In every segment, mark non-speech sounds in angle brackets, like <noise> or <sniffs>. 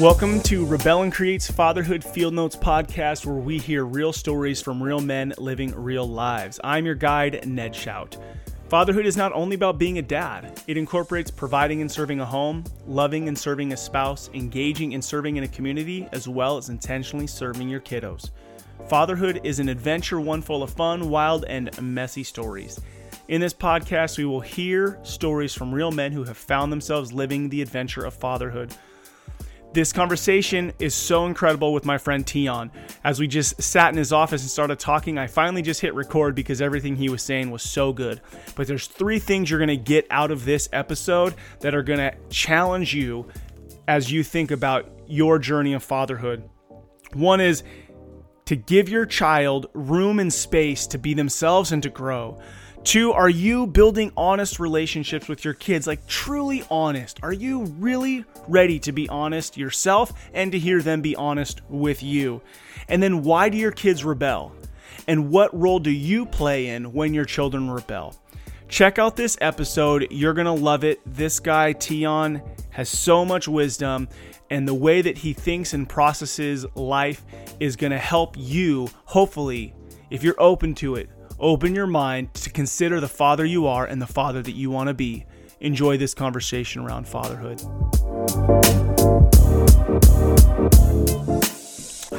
Welcome to Rebel and Creates Fatherhood Field Notes podcast, where we hear real stories from real men living real lives. I'm your guide, Ned Shout. Fatherhood is not only about being a dad, it incorporates providing and serving a home, loving and serving a spouse, engaging and serving in a community, as well as intentionally serving your kiddos. Fatherhood is an adventure, one full of fun, wild, and messy stories. In this podcast, we will hear stories from real men who have found themselves living the adventure of fatherhood. This conversation is so incredible with my friend Tion. As we just sat in his office and started talking, I finally just hit record because everything he was saying was so good. But there's three things you're to get out of this episode that are to challenge you as you think about your journey of fatherhood. One is to give your child room and space to be themselves and to grow. Two, are you building honest relationships with your kids? Like truly honest? Are you really ready to be honest yourself and to hear them be honest with you? And then why do your kids rebel? And what role do you play in when your children rebel? Check out this episode. You're going to love it. This guy, Tion, has so much wisdom, and the way that he thinks and processes life is going to help you, hopefully, if you're open to it, Open your mind to consider the father you are and the father that you want to be. Enjoy this conversation around fatherhood.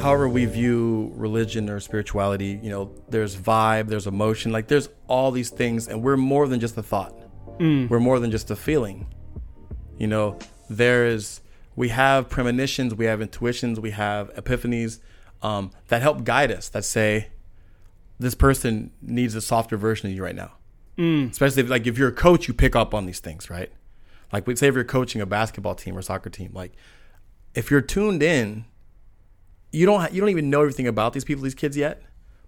However, we view religion or spirituality, you know, there's vibe, there's emotion, like there's all these things, and we're more than just a thought. Mm. We're more than just a feeling. You know, there is, we have premonitions, we have intuitions, we have epiphanies um, that help guide us, that say, this person needs a softer version of you right now. Mm. Especially if, like if you're a coach, you pick up on these things, right? Like, we say if you're coaching a basketball team or soccer team, like if you're tuned in, you don't ha- you don't even know everything about these people, these kids yet,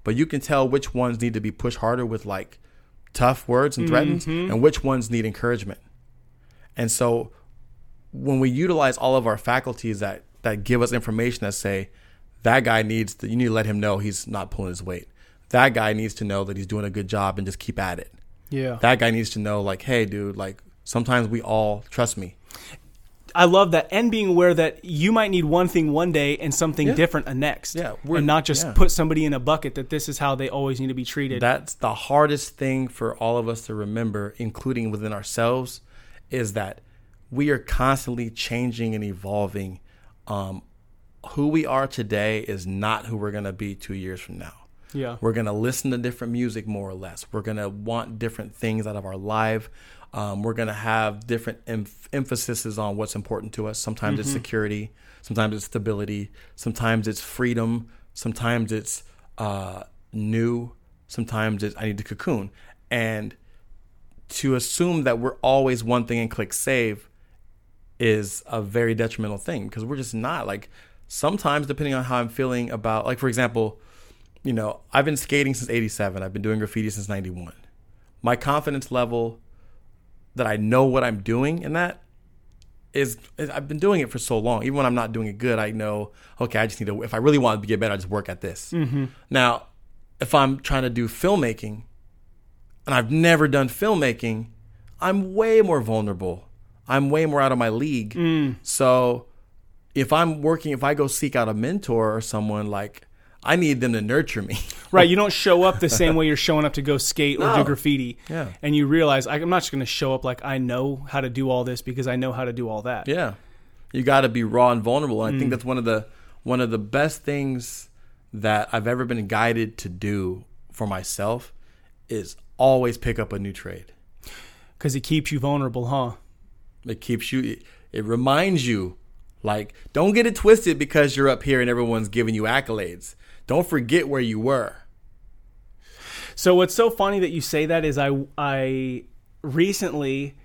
but you can tell which ones need to be pushed harder with like tough words and threatens, mm-hmm. and which ones need encouragement. And so, when we utilize all of our faculties that that give us information that say that guy needs to, you need to let him know he's not pulling his weight that guy needs to know that he's doing a good job and just keep at it. Yeah. That guy needs to know, like, hey, dude, like, sometimes we all trust me. I love that, and being aware that you might need one thing one day and something yeah. different a next. Yeah, and not just yeah. put somebody in a bucket that this is how they always need to be treated. That's the hardest thing for all of us to remember, including within ourselves, is that we are constantly changing and evolving. Um, who we are today is not who we're going to be two years from now. Yeah. We're going to listen to different music more or less. We're going to want different things out of our life. Um, we're going to have different em- emphases on what's important to us. Sometimes mm-hmm. it's security, sometimes it's stability, sometimes it's freedom, sometimes it's uh, new, sometimes it's I need to cocoon. And to assume that we're always one thing and click save is a very detrimental thing because we're just not. Like sometimes, depending on how I'm feeling about, like, for example, you know, I've been skating since 87. I've been doing graffiti since 91. My confidence level that I know what I'm doing in that is, is, I've been doing it for so long. Even when I'm not doing it good, I know, okay, I just need to, if I really want to get better, I just work at this. Mm-hmm. Now, if I'm trying to do filmmaking and I've never done filmmaking, I'm way more vulnerable. I'm way more out of my league. Mm. So if I'm working, if I go seek out a mentor or someone like, I need them to nurture me. <laughs> right. You don't show up the same way you're showing up to go skate or no. do graffiti. Yeah. And you realize I'm not just going to show up like I know how to do all this because I know how to do all that. Yeah. You got to be raw and vulnerable. And mm. I think mm. that's one of the one of the best things that I've ever been guided to do for myself is always pick up a new trade. Cuz it keeps you vulnerable, huh? It keeps you it, it reminds you like don't get it twisted because you're up here and everyone's giving you accolades don't forget where you were. So what's so funny that you say that is I I recently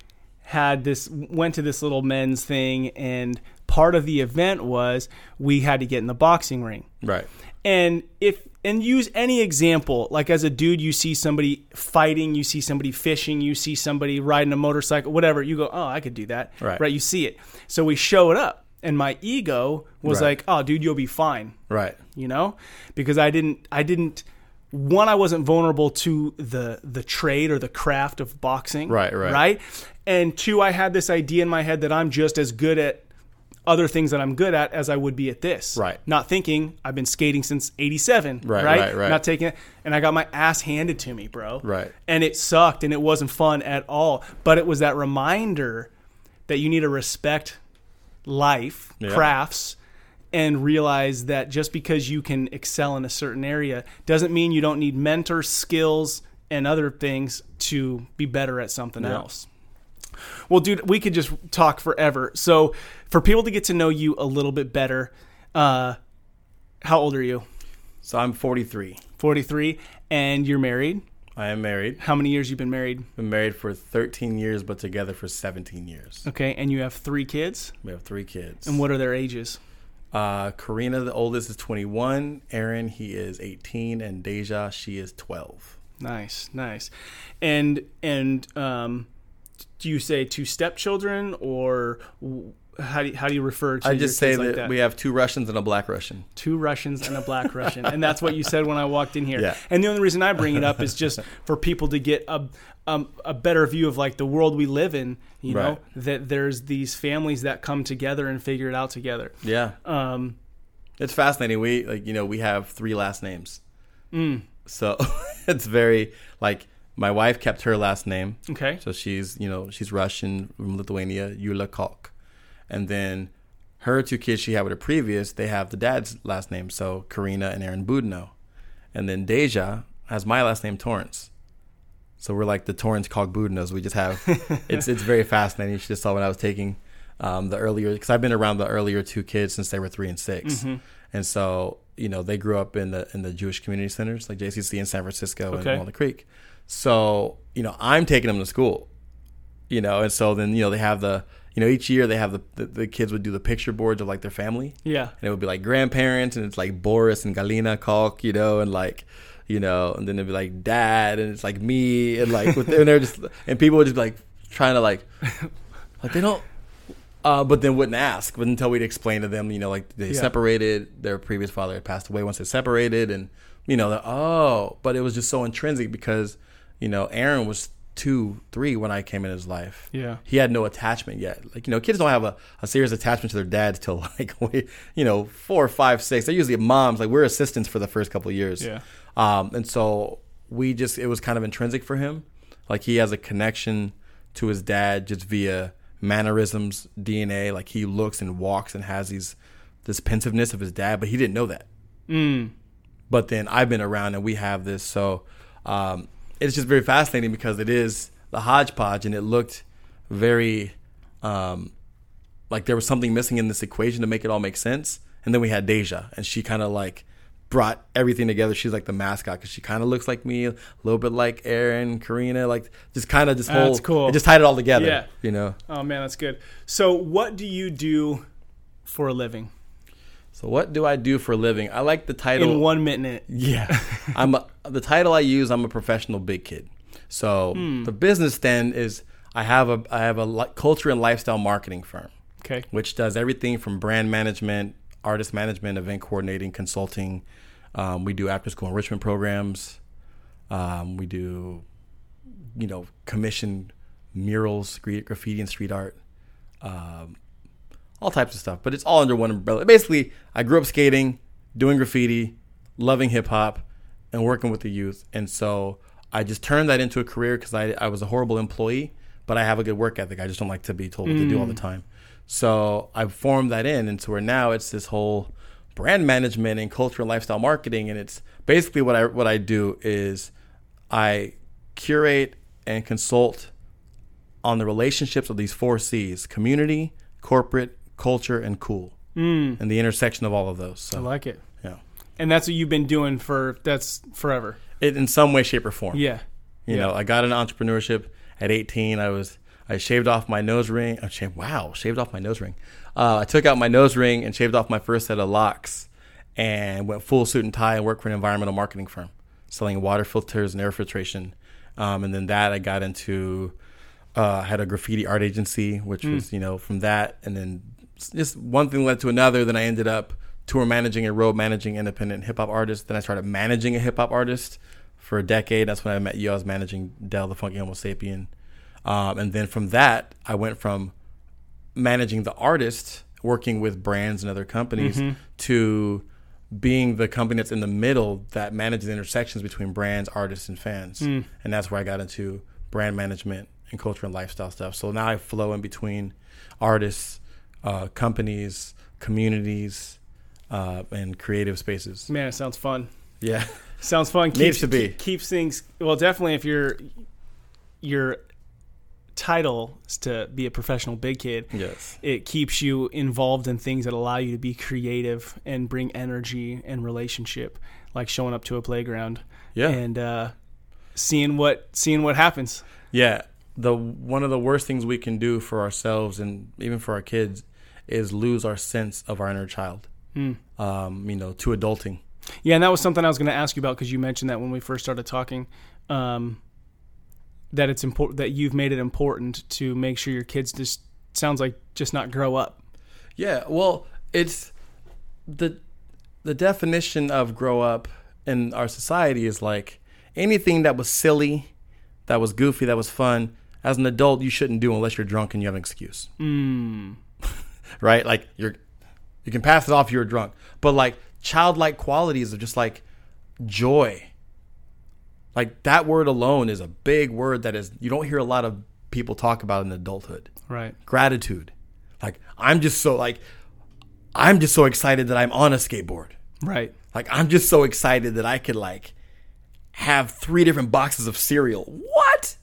had this went to this little men's thing and part of the event was we had to get in the boxing ring. Right. And if and use any example, like as a dude you see somebody fighting, you see somebody fishing, you see somebody riding a motorcycle, whatever, you go, "Oh, I could do that." Right. Right, you see it. So we showed up and my ego was right. like, "Oh, dude, you'll be fine." Right. You know, because I didn't, I didn't. One, I wasn't vulnerable to the the trade or the craft of boxing. Right. Right. Right. And two, I had this idea in my head that I'm just as good at other things that I'm good at as I would be at this. Right. Not thinking I've been skating since 87. Right, Right. right, right. Not taking it. And I got my ass handed to me, bro. Right. And it sucked and it wasn't fun at all. But it was that reminder that you need to respect life, Yeah. crafts, and realize that just because you can excel in a certain area doesn't mean you don't need mentors, skills, and other things to be better at something Yeah. else. Well, dude, we could just talk forever. So, for people to get to know you a little bit better, uh, how old are you? So I'm 43. 43, and you're married. I am married. How many years you been married? Been married for 13 years, but together for 17 years. Okay, and you have three kids. We have three kids. And what are their ages? Uh, Karina, the oldest, is 21. Aaron, he is 18, and Deja, she is 12. Nice, nice. And and um, do you say two stepchildren or how do you, how do you refer to? I just say that, like that we have two Russians and a black Russian. two Russians and a black Russian, and that's what you said when I walked in here. Yeah. And the only reason I bring it up is just for people to get a um, a better view of like the world we live in. You know that there's these families that come together and figure it out together. Yeah, Um, it's fascinating. We like you know we have three last names, mm, so <laughs> it's very like my wife kept her last name, okay. so she's you know she's Russian from Lithuania, Yula Kalk, and then her two kids she had with her previous they have the dad's last name, so Karina and Aaron Budno, and then Deja has my last name Torrence. So we're like the Torrence Cog Budnos. We just have <laughs> it's it's very fascinating. You should just saw when I was taking um, the earlier because I've been around the earlier two kids since they were three and 6 Mm-hmm. and so you know they grew up in the in the Jewish community centers like JCC in San Francisco Okay. and Walnut Creek. So you know I'm taking them to school, you know, and so then you know they have the you know each year they have the the, the kids would do the picture boards of like their family Yeah. and it would be like grandparents and it's like Boris and Galina Kalk, you know, and like you know, and then it'd be like dad and it's like me and like with and they're just and people would just be like trying to like <laughs> like they don't uh, but then wouldn't ask but until we'd explain to them, you know, like they Yeah. separated, their previous father had passed away once they separated and you know, the, oh, but it was just so intrinsic because, you know, Aaron was two, three when I came in his life Yeah. he had no attachment yet. Like, you know, kids don't have a, a serious attachment to their dads till <laughs> like, you know, four, five, six. They're usually moms. Like, we're assistants for the first couple of years. Yeah. Um, and so we just, it was kind of intrinsic for him. Like, he has a connection to his dad just via mannerisms, DNA. Like, he looks and walks and has these, this pensiveness of his dad, but he didn't know that Mm. but then I've been around and we have this. So um, it's just very fascinating because it is the hodgepodge and it looked very um, like there was something missing in this equation to make it all make sense. And then we had Deja and she kind of like brought everything together. She's like the mascot because she kind of looks like me, a little bit like Aaron, Karina, like just kind of this whole. That's cool. It just tied it all together. Yeah. You know. Oh man, that's good. So, what do you do for a living? So what do I do for a living? I like the title. In one minute. Yeah, <laughs> I'm a, the title I use. I'm a professional big kid. So Hmm. the business then is I have a I have a li- culture and lifestyle marketing firm, Okay. which does everything from brand management, artist management, event coordinating, consulting. Um, we do after school enrichment programs. Um, we do, you know, commission murals, graffiti, and street art. Um, all types of stuff, but it's all under one umbrella. Basically, I grew up skating, doing graffiti, loving hip hop, and working with the youth. And so I just turned that into a career because I, I was a horrible employee, but I have a good work ethic. I just don't like to be told what to do all the mm. time. So I formed that in, and so where now it's this whole brand management and cultural lifestyle marketing, and it's basically what I what I do is I curate and consult on the relationships of these four C's: community, corporate, culture, and cool, Mm. and the intersection of all of those. I like it. yeah, And that's what you've been doing for that's forever. it in some way, shape, or form. Yeah. You Yeah. know, I got into entrepreneurship at 18. I was I shaved off my nose ring. I shaved, wow, shaved off my nose ring. Uh, I took out my nose ring and shaved off my first set of locks, and went full suit and tie and worked for an environmental marketing firm, selling water filters and air filtration. Um, and then that I got into. Uh, I had a graffiti art agency, which was you know from that, and then just one thing led to another. Then I ended up tour managing and road managing independent hip hop artists. Then I started managing a hip hop artist for a decade. That's when I met you. I was managing Del the Funky Homosapien. Um, and then from that, I went from managing the artist working with brands and other companies Mm-hmm. to being the company that's in the middle that manages the intersections between brands, artists, and fans. Mm. And that's where I got into brand management and culture and lifestyle stuff. So now I flow in between artists, uh, companies, communities, uh, and creative spaces. Man, it sounds fun. Yeah. <laughs> Sounds fun. Keeps, Needs to be. keep- keeps things well. Definitely, if your your title is to be a professional big kid, yes. it keeps you involved in things that allow you to be creative and bring energy and relationship, like showing up to a playground Yeah. and uh, seeing what seeing what happens. Yeah, the one of the worst things we can do for ourselves and even for our kids is lose our sense of our inner child. Hmm. Um, you know, to adulting. Yeah, and that was something I was going to ask you about because you mentioned that when we first started talking, um, that it's important that you've made it important to make sure your kids just sounds like just not grow up. Yeah, well, it's the the definition of grow up in our society is like anything that was silly, that was goofy, that was fun. As an adult, you shouldn't do unless you're drunk and you have an excuse. Right? Like you're you can pass it off you're drunk. But like childlike qualities of just like joy. Like that word alone is a big word that is you don't hear a lot of people talk about in adulthood. Right. Gratitude. Like I'm just so like I'm just so excited that I'm on a skateboard. Right. Like I'm just so excited that I could like have three different boxes of cereal. What?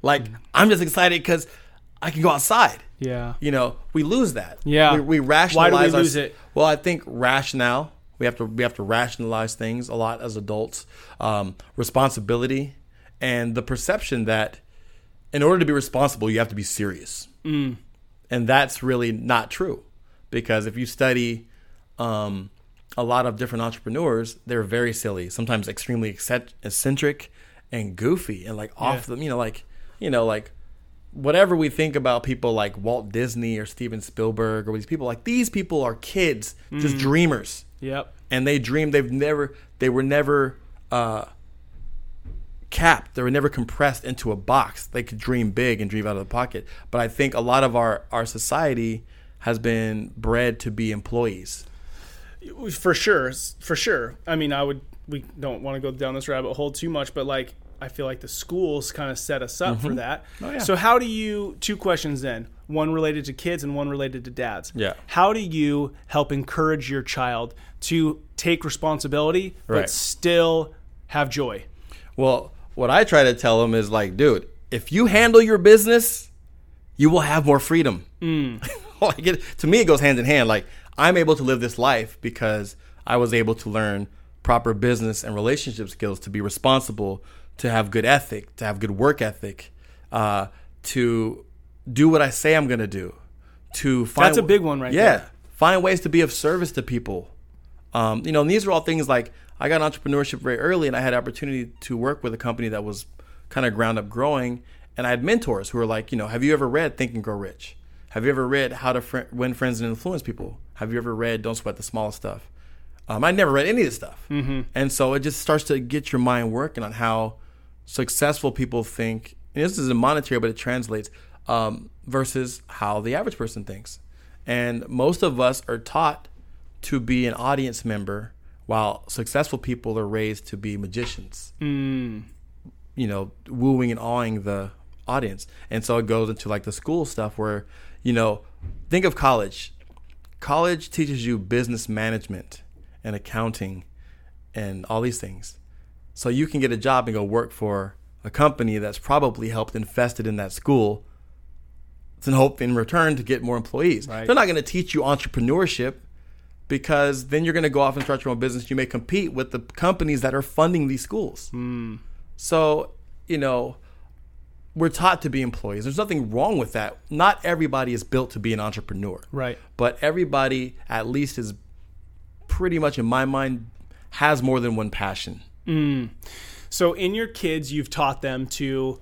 Like mm. I'm just excited because I can go outside Yeah. you know, we lose that. Yeah. we, we Why rationalize. do we our- lose it? Well, I think rationale. We have to we have to rationalize things a lot as adults. Um, responsibility and the perception that in order to be responsible, you have to be serious, Mm. and that's really not true. Because if you study um, a lot of different entrepreneurs, they're very silly, sometimes extremely eccentric- eccentric and goofy, and like off Yeah. them. You know, like you know, like whatever we think about people like Walt Disney or Steven Spielberg or these people, like these people are kids, just dreamers, Yep. and they dream. They've never, they were never uh, capped. They were never compressed into a box. They could dream big and dream out of the pocket. But I think a lot of our our society has been bred to be employees. For sure. For sure. I mean, I would. We don't want to go down this rabbit hole too much, but like, I feel like the schools kind of set us up for mm-hmm. that. Oh, yeah. So, how do you? Two questions then. One related to kids and one related to dads. Yeah. How do you help encourage your child to take responsibility but Right. still have joy? Well, what I try to tell them is like, dude, if you handle your business, you will have more freedom. Mm. <laughs> like it, to me, it goes hand in hand. Like I'm able to live this life because I was able to learn proper business and relationship skills to be responsible, to have good ethic, to have good work ethic, uh, to do what I say I'm going to do. To find That's a big one right yeah, there. find ways to be of service to people. Um, you know, and these are all things like I got entrepreneurship very early, and I had opportunity to work with a company that was kind of ground up growing, and I had mentors who were like, you know, have you ever read Think and Grow Rich? Have you ever read How to Fr- Win Friends and Influence People? Have you ever read Don't Sweat the Small Stuff? Um, I never read any of this stuff, mm-hmm. and so it just starts to get your mind working on how successful people think. And this isn't monetary, but it translates um, versus how the average person thinks. And most of us are taught to be an audience member, while successful people are raised to be magicians. You know, wooing and awing the audience. And so it goes into like the school stuff where, you know, think of college. College teaches you business management and accounting and all these things. So you can get a job and go work for a company that's probably helped invested in that school and hope in return to get more employees. Right. They're not going to teach you entrepreneurship because then you're going to go off and start your own business. You may compete with the companies that are funding these schools. Hmm. So, you know, we're taught to be employees. There's nothing wrong with that. Not everybody is built to be an entrepreneur. Right. But everybody, at least, is pretty much, in my mind, has more than one passion. Mm. So, in your kids, you've taught them to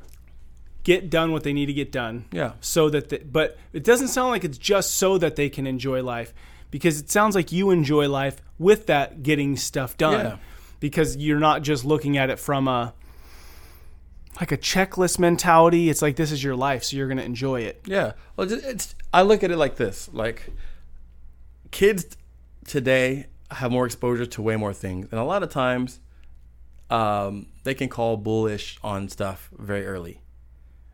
get done what they need to get done. Yeah. So that, the, but it doesn't sound like it's just so that they can enjoy life, because it sounds like you enjoy life with that getting stuff done, Yeah. because you're not just looking at it from a like a checklist mentality. It's like this is your life, so you're going to enjoy it. Yeah. Well, it's I look at it like this: like kids today have more exposure to way more things, and a lot of times, um, they can call bullish on stuff very early.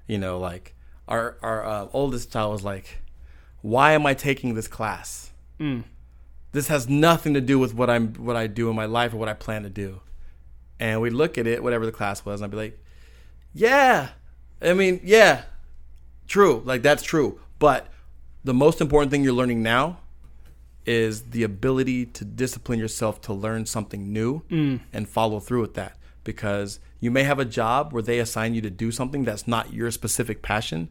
You know, like our our uh, oldest child was like, "Why am I taking this class? This has nothing to do with what I'm what I do in my life or what I plan to do." And we look at it, whatever the class was, and I'd be like, "Yeah, I mean, yeah, true, like that's true, but." The most important thing you're learning now is the ability to discipline yourself to learn something new and follow through with that. Because you may have a job where they assign you to do something that's not your specific passion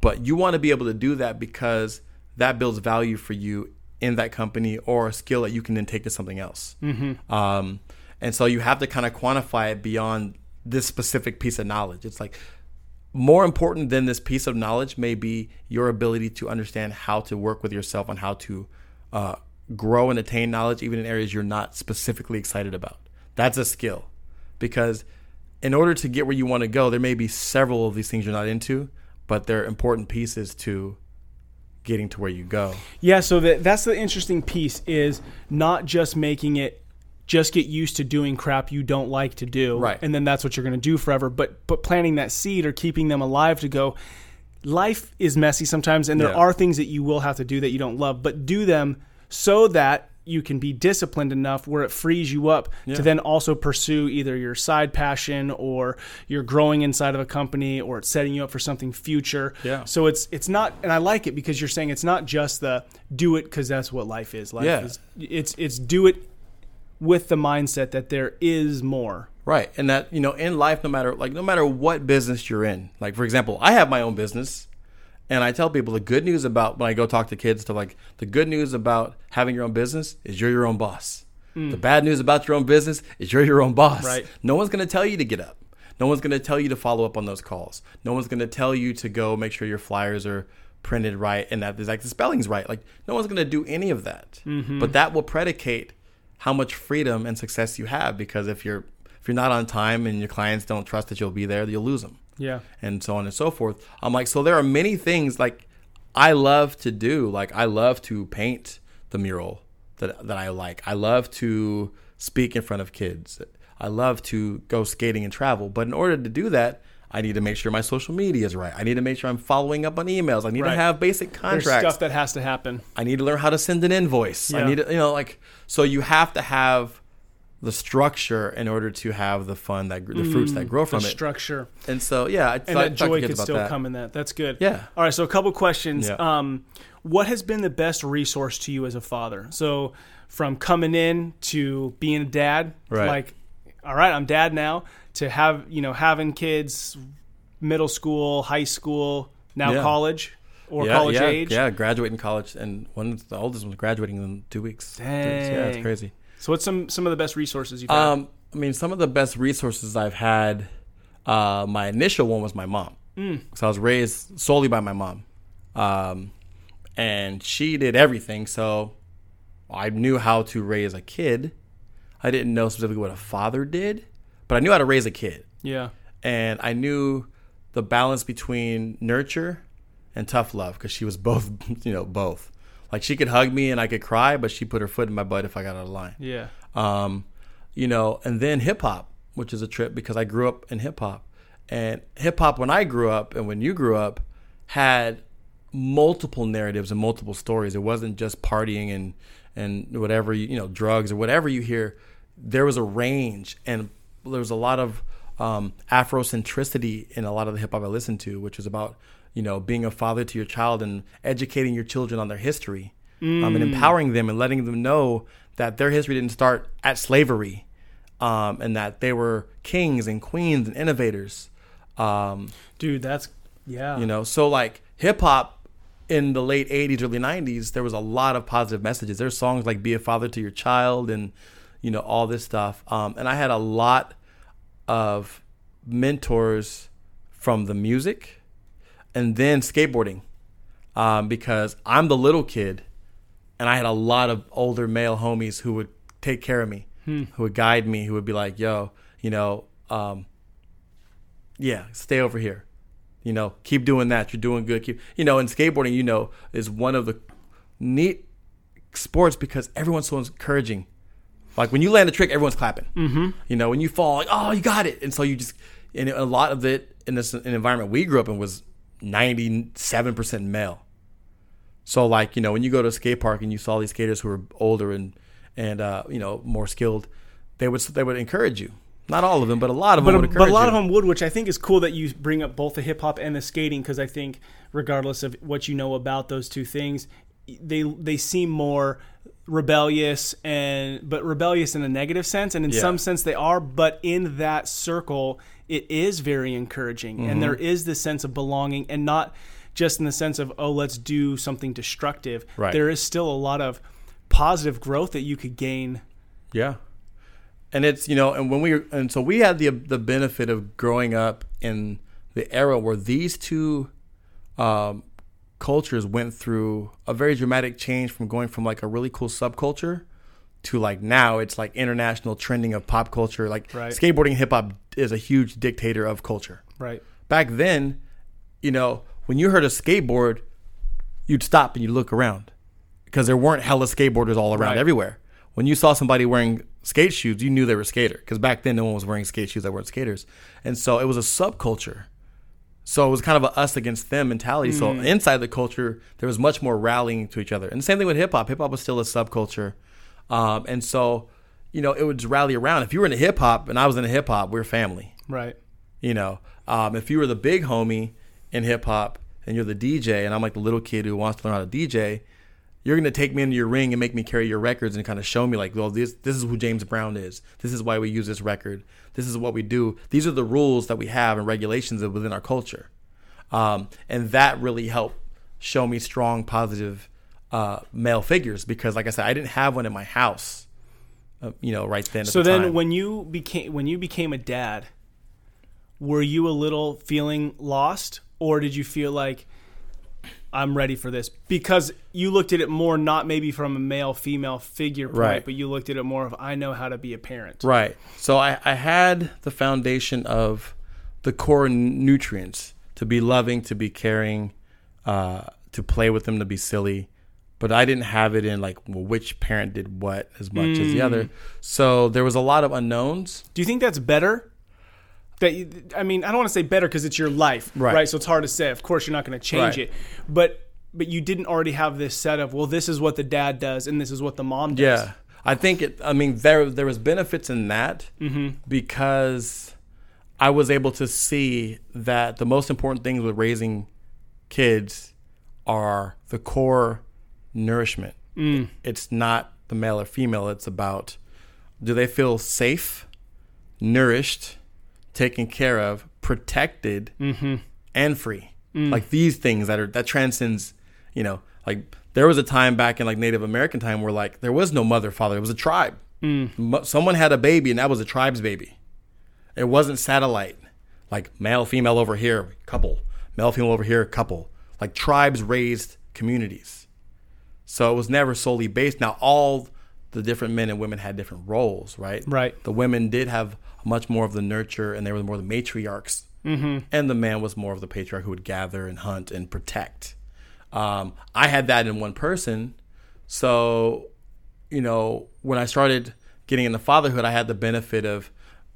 but you want to be able to do that because that builds value for you in that company or a skill that you can then take to something else. Um, and so you have to kind of quantify it beyond this specific piece of knowledge. It's like more important than this piece of knowledge may be your ability to understand how to work with yourself on how to uh, grow and attain knowledge, even in areas you're not specifically excited about. That's a skill because in order to get where you want to go, there may be several of these things you're not into, but they're important pieces to getting to where you go. Yeah, so that that's the interesting piece is not just making it just get used to doing crap you don't like to do Right. and then that's what you're going to do forever but but planting that seed or keeping them alive to go life is messy sometimes and there Yeah. are things that you will have to do that you don't love but do them so that you can be disciplined enough where it frees you up Yeah. to then also pursue either your side passion or you're growing inside of a company or it's setting you up for something future. Yeah. So it's it's not and I like it because you're saying it's not just the do it because that's what life is. Life Yeah. is it's it's do it with the mindset that there is more. Right. And that, you know, in life, no matter like no matter what business you're in, like for example, I have my own business and I tell people the good news about when I go talk to kids to like the good news about having your own business is you're your own boss. Hmm. The bad news about your own business is you're your own boss. Right. No one's gonna tell you to get up. No one's gonna tell you to follow up on those calls. No one's gonna tell you to go make sure your flyers are printed right and that like the spelling's right. Like no one's gonna do any of that. Mm-hmm. But that will predicate how much freedom and success you have because if you're if you're not on time and your clients don't trust that you'll be there, you'll lose them Yeah. and so on and so forth. I'm like, so there are many things like I love to do. Like I love to paint the mural that that I like. I love to speak in front of kids. I love to go skating and travel. But in order to do that, I need to make sure my social media is right. I need to make sure I'm following up on emails. I need Right. to have basic There's contracts. stuff that has to happen. I need to learn how to send an invoice. Yeah. I need to, you know, like, so you have to have the structure in order to have the fun that the fruits that grow from the it. structure. and so, yeah, I and I that joy could still that. come in that. That's good. Yeah. All right. So a couple questions. Yeah. Um, what has been the best resource to you as a father? So from coming in to being a dad, Right. like, all right, I'm dad now. To have you know having kids, middle school, high school, now Yeah. college or yeah, college yeah, age. Yeah, graduating college, and one of the oldest one's graduating in two weeks. dang Yeah, it's crazy. So what's some some of the best resources you've had? Um, I mean, some of the best resources I've had. Uh, my initial one was my mom. Mm. So I was raised solely by my mom, um, and she did everything. So I knew how to raise a kid. I didn't know specifically what a father did, but I knew how to raise a kid, yeah. and I knew the balance between nurture and tough love because she was <laughs> both, you know, both. Like she could hug me and I could cry, but she put her foot in my butt if I got out of line Yeah. um, you know, and then hip hop, which is a trip because I grew up in hip hop, and hip hop when I grew up and when you grew up had multiple narratives and multiple stories. It wasn't just partying and and whatever you, you know drugs or whatever you hear. There was a range and there was a lot of um, Afrocentricity in a lot of the hip hop I listened to, which was about you know being a father to your child and educating your children on their history um, and empowering them and letting them know that their history didn't start at slavery um, and that they were kings and queens and innovators. Um, Dude, that's yeah. you know, so like hip hop in the late 80s, early 90s, there was a lot of positive messages. There's songs like Be a Father to Your Child and, you know, all this stuff. Um, and I had a lot of mentors from the music and then skateboarding um, because I'm the little kid and I had a lot of older male homies who would take care of me, who would guide me, who would be like, yo, you know, um, yeah, stay over here. You know, keep doing that. You're doing good. Keep, you know, and skateboarding, you know, is one of the neat sports because everyone's so encouraging. Like when you land a trick, everyone's clapping. Mm-hmm. You know, when you fall, like, oh, you got it. And so you just, and a lot of it in this an environment we grew up in was 97% male. So like, you know, when you go to a skate park and you saw these skaters who were older and, and, uh, you know, more skilled, they would, they would encourage you. Not all of them, but a lot of but, them would but a lot you. of them would, which I think is cool that you bring up both the hip hop and the skating because I think regardless of what you know about those two things, they they seem more rebellious and but rebellious in a negative sense and in Yeah. some sense they are but in that circle it is very encouraging Mm-hmm. and there is this sense of belonging and not just in the sense of oh let's do something destructive Right. there is still a lot of positive growth that you could gain Yeah. And it's, you know, and when we and so we had the the benefit of growing up in the era where these two um, cultures went through a very dramatic change from going from like a really cool subculture to like now it's like international trending of pop culture. Like Right. skateboarding hip hop is a huge dictator of culture. right Back then, you know, when you heard a skateboard, you'd stop and you'd look around because there weren't hella skateboarders all around Right. everywhere. When you saw somebody wearing skate shoes, you knew they were a skater because back then no one was wearing skate shoes that weren't skaters, and so it was a subculture. So it was kind of a us against them mentality. So mm. inside the culture, there was much more rallying to each other, and the same thing with hip hop. Hip hop was still a subculture, um, and so you know it would rally around. If you were into hip hop and I was into hip hop, we are family. right You know, um, if you were the big homie in hip hop and you're the DJ, and I'm like the little kid who wants to learn how to DJ, you're gonna take me into your ring and make me carry your records and kind of show me like, well, this this is who James Brown is. This is why we use this record. This is what we do. These are the rules that we have and regulations within our culture, um, and that really helped show me strong, positive uh, male figures because, like I said, I didn't have one in my house. Uh, you know, right then. At So the then, time. when you became when you became a dad, were you a little feeling lost, or did you feel like I'm ready for this? Because you looked at it more not maybe from a male female figure point, Right. but you looked at it more of I know how to be a parent. Right. So I, I had the foundation of the core nutrients to be loving, to be caring, uh, to play with them, to be silly. But I didn't have it in like well, which parent did what as much as the other. Mm. So there was a lot of unknowns. Do you think that's better? That you, I mean, I don't want to say better because it's your life, Right. right. So it's hard to say. Of course, you're not going to change Right. it, but but you didn't already have this set of well, this is what the dad does and this is what the mom does. Yeah, I think it. I mean, there there was benefits in that mm-hmm. because I was able to see that the most important things with raising kids are the core nourishment. Mm. It's not the male or female. It's about do they feel safe, nourished, taken care of, protected, mm-hmm. and free. Mm. Like these things that are that transcends. You know, like there was a time back in like Native American time where like there was no mother father. It was a tribe. Mm. Mo- Someone had a baby and that was a tribe's baby. It wasn't satellite. Like male female over here couple, male female over here couple. Like tribes raised communities. So it was never solely based. Now all the different men and women had different roles, right? Right. The women did have much more of the nurture, and they were more the matriarchs, mm-hmm. and the man was more of the patriarch who would gather and hunt and protect. Um, I had that in one person, so you know when I started getting into fatherhood, I had the benefit of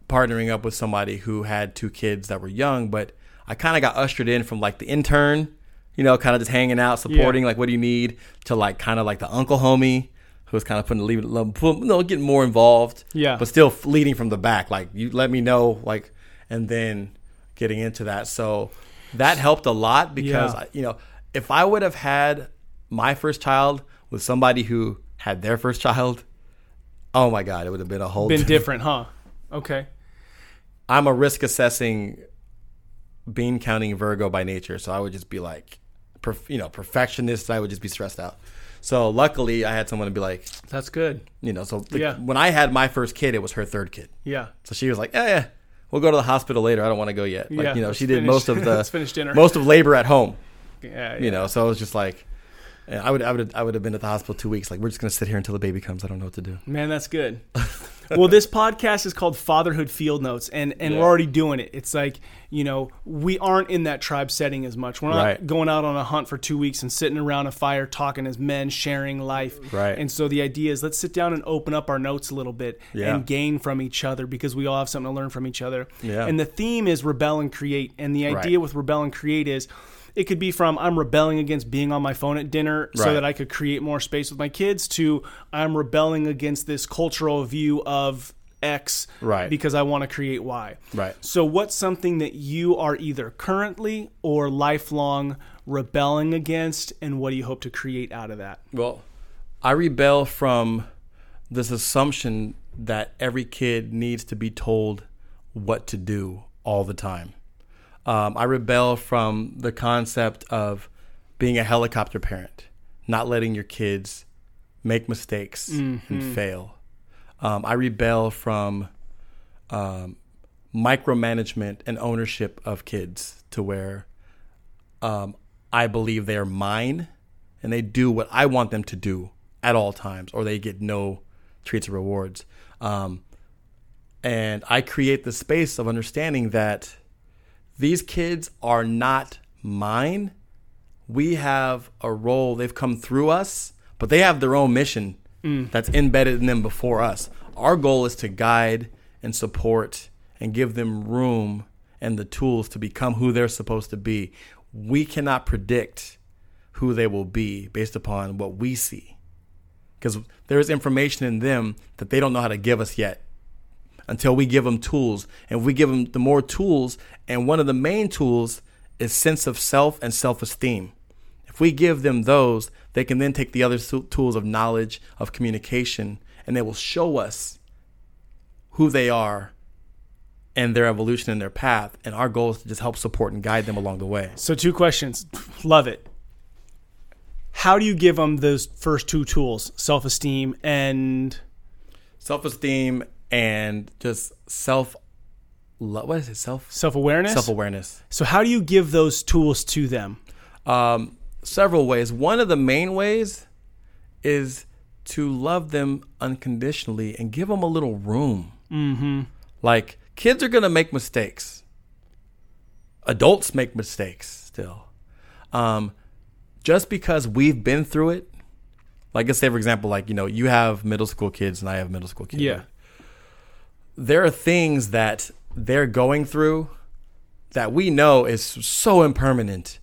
partnering up with somebody who had two kids that were young, but I kind of got ushered in from like the intern, you know, kind of just hanging out, supporting, like, what do you need, to like kind of like the uncle homie who was kind of putting the leave, put, you know, getting more involved, Yeah. but still leading from the back. Like, you let me know, like, and then getting into that. So that helped a lot because, Yeah. I you know, if I would have had my first child with somebody who had their first child, oh my God, it would have been a whole Been different, huh? Okay. I'm a risk assessing bean counting Virgo by nature, so I would just be like, perf- you know, perfectionist. I would just be stressed out. So luckily, I had someone to be like, That's good. you know, so Yeah. when I had my first kid, it was her third kid. Yeah. So she was like, yeah, yeah, we'll go to the hospital later. I don't want to go yet. Like, Yeah, you know, she did finish- most of <laughs> the let's finish dinner. most of labor at home. Yeah. You know, so it was just like, yeah, I would, I would, I would have been at the hospital two weeks. Like, we're just gonna sit here until the baby comes. I don't know what to do. Man, that's good. <laughs> well, this podcast is called Fatherhood Field Notes, and and Yeah. we're already doing it. It's like you know we aren't in that tribe setting as much. We're not Right. going out on a hunt for two weeks and sitting around a fire talking as men, sharing life. Right. And so the idea is let's sit down and open up our notes a little bit Yeah. and gain from each other because we all have something to learn from each other. Yeah. And the theme is rebel and create, and the idea Right. with rebel and create is. It could be from I'm rebelling against being on my phone at dinner so Right. that I could create more space with my kids to I'm rebelling against this cultural view of X Right. because I want to create Y. Right. So what's something that you are either currently or lifelong rebelling against and what do you hope to create out of that? Well, I rebel from this assumption that every kid needs to be told what to do all the time. Um, I rebel from the concept of being a helicopter parent, not letting your kids make mistakes and fail. Um, I rebel from um, micromanagement and ownership of kids to where um, I believe they are mine and they do what I want them to do at all times, or they get no treats or rewards. Um, and I create the space of understanding that these kids are not mine. We have a role, they've come through us, but they have their own mission mm. that's embedded in them before us. Our goal is to guide and support and give them room and the tools to become who they're supposed to be. We cannot predict who they will be based upon what we see. Because there is information in them that they don't know how to give us yet until we give them tools. And if we give them the more tools, and one of the main tools is sense of self and self esteem. If we give them those, they can then take the other tools of knowledge, of communication, and they will show us who they are and their evolution and their path. And our goal is to just help support and guide them along the way. So two questions. <sniffs> Love it. How do you give them those first two tools, self-esteem and Self esteem and just self. What is it? Self self-awareness? self awareness. so how do you give those tools to them? um, several ways. One of the main ways is to love them unconditionally and give them a little room. Mm-hmm. Like kids are gonna make mistakes. Adults make mistakes still. Um, just because we've been through it, like let's say for example, like you know, you have middle school kids and I have middle school kids. Yeah. There are things that they're going through that we know is so impermanent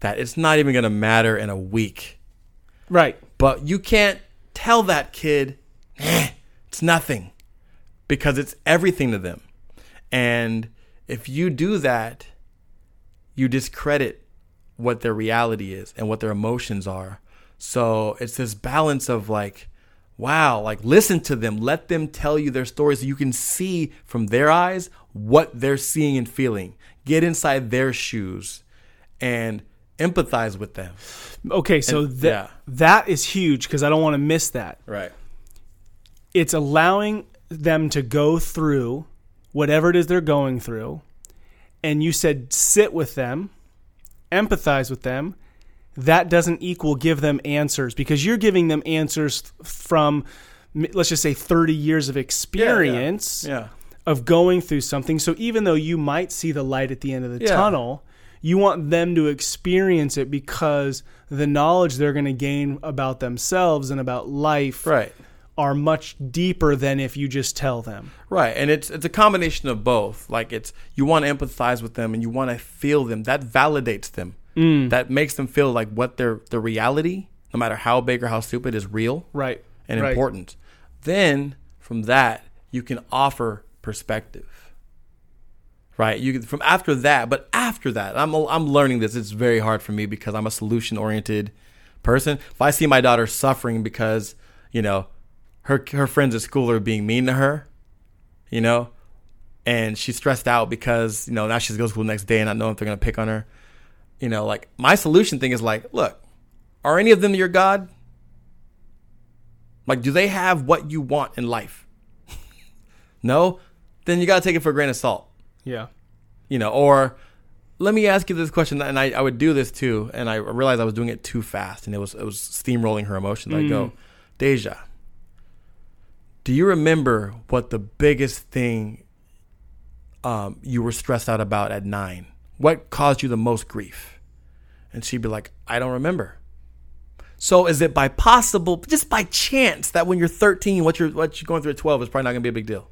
that it's not even going to matter in a week. Right. But you can't tell that kid, "Eh, it's nothing, because it's everything to them. And if you do that, you discredit what their reality is and what their emotions are. So it's this balance of like, wow, like listen to them, let them tell you their stories so you can see from their eyes what they're seeing and feeling. Get inside their shoes and empathize with them. Okay, so And- that yeah. that is huge because I don't want to miss that. Right. It's allowing them to go through whatever it is they're going through, and you said sit with them, empathize with them. That doesn't equal give them answers because you're giving them answers from, let's just say, 30 years of experience Yeah. of going through something. So even though you might see the light at the end of the Yeah. tunnel, you want them to experience it because the knowledge they're going to gain about themselves and about life Right. are much deeper than if you just tell them. Right, and it's it's a combination of both. Like it's you want to empathize with them and you want to feel them. That validates them. Mm. That makes them feel like what their the reality, no matter how big or how stupid, is real Right. and Right. important. Then from that you can offer perspective. Right, you can, from after that, but after that, I'm I'm learning this. It's very hard for me because I'm a solution oriented person. If I see my daughter suffering because you know her her friends at school are being mean to her, you know, and she's stressed out because you know now she's going to school the next day and not knowing if they're gonna pick on her. You know, like my solution thing is like, look, are any of them your God? Like, do they have what you want in life? <laughs> no, then you gotta take it for a grain of salt. Yeah. You know, or let me ask you this question, and I, I would do this too, and I realized I was doing it too fast, and it was it was steamrolling her emotions. I go, Deja, Do you remember what the biggest thing um, you were stressed out about at nine? What caused you the most grief? And she'd be like, I don't remember. So is it by possible, just by chance, that when you're 13, what you're what you're going through at 12 is probably not gonna be a big deal?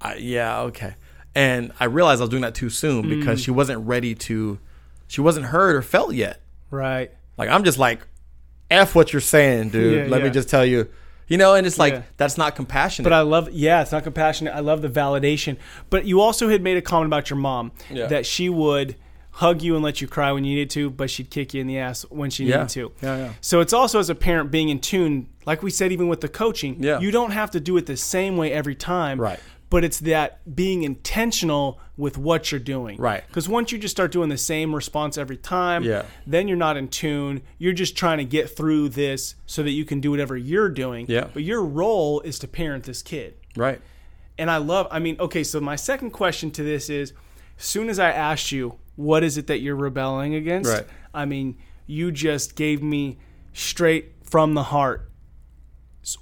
I, yeah, okay. And I realized I was doing that too soon hmm. because she wasn't ready to, she wasn't heard or felt yet. Right. Like I'm just like, f what you're saying, dude. Yeah, Let me just tell you, you know. And it's like Yeah. that's not compassionate. But I love, yeah, it's not compassionate. I love the validation. But you also had made a comment about your mom Yeah. that she would hug you and let you cry when you needed to, but she'd kick you in the ass when she Yeah. needed to. Yeah, yeah. So it's also as a parent being in tune, like we said, even with the coaching, Yeah. you don't have to do it the same way every time. Right. But it's that being intentional with what you're doing. Right. Because once you just start doing the same response every time, Yeah. then you're not in tune. You're just trying to get through this so that you can do whatever you're doing. Yeah. But your role is to parent this kid. right. And I love, I mean, okay, so my second question to this is soon as I asked you, what is it that you're rebelling against? Right. I mean, you just gave me straight from the heart.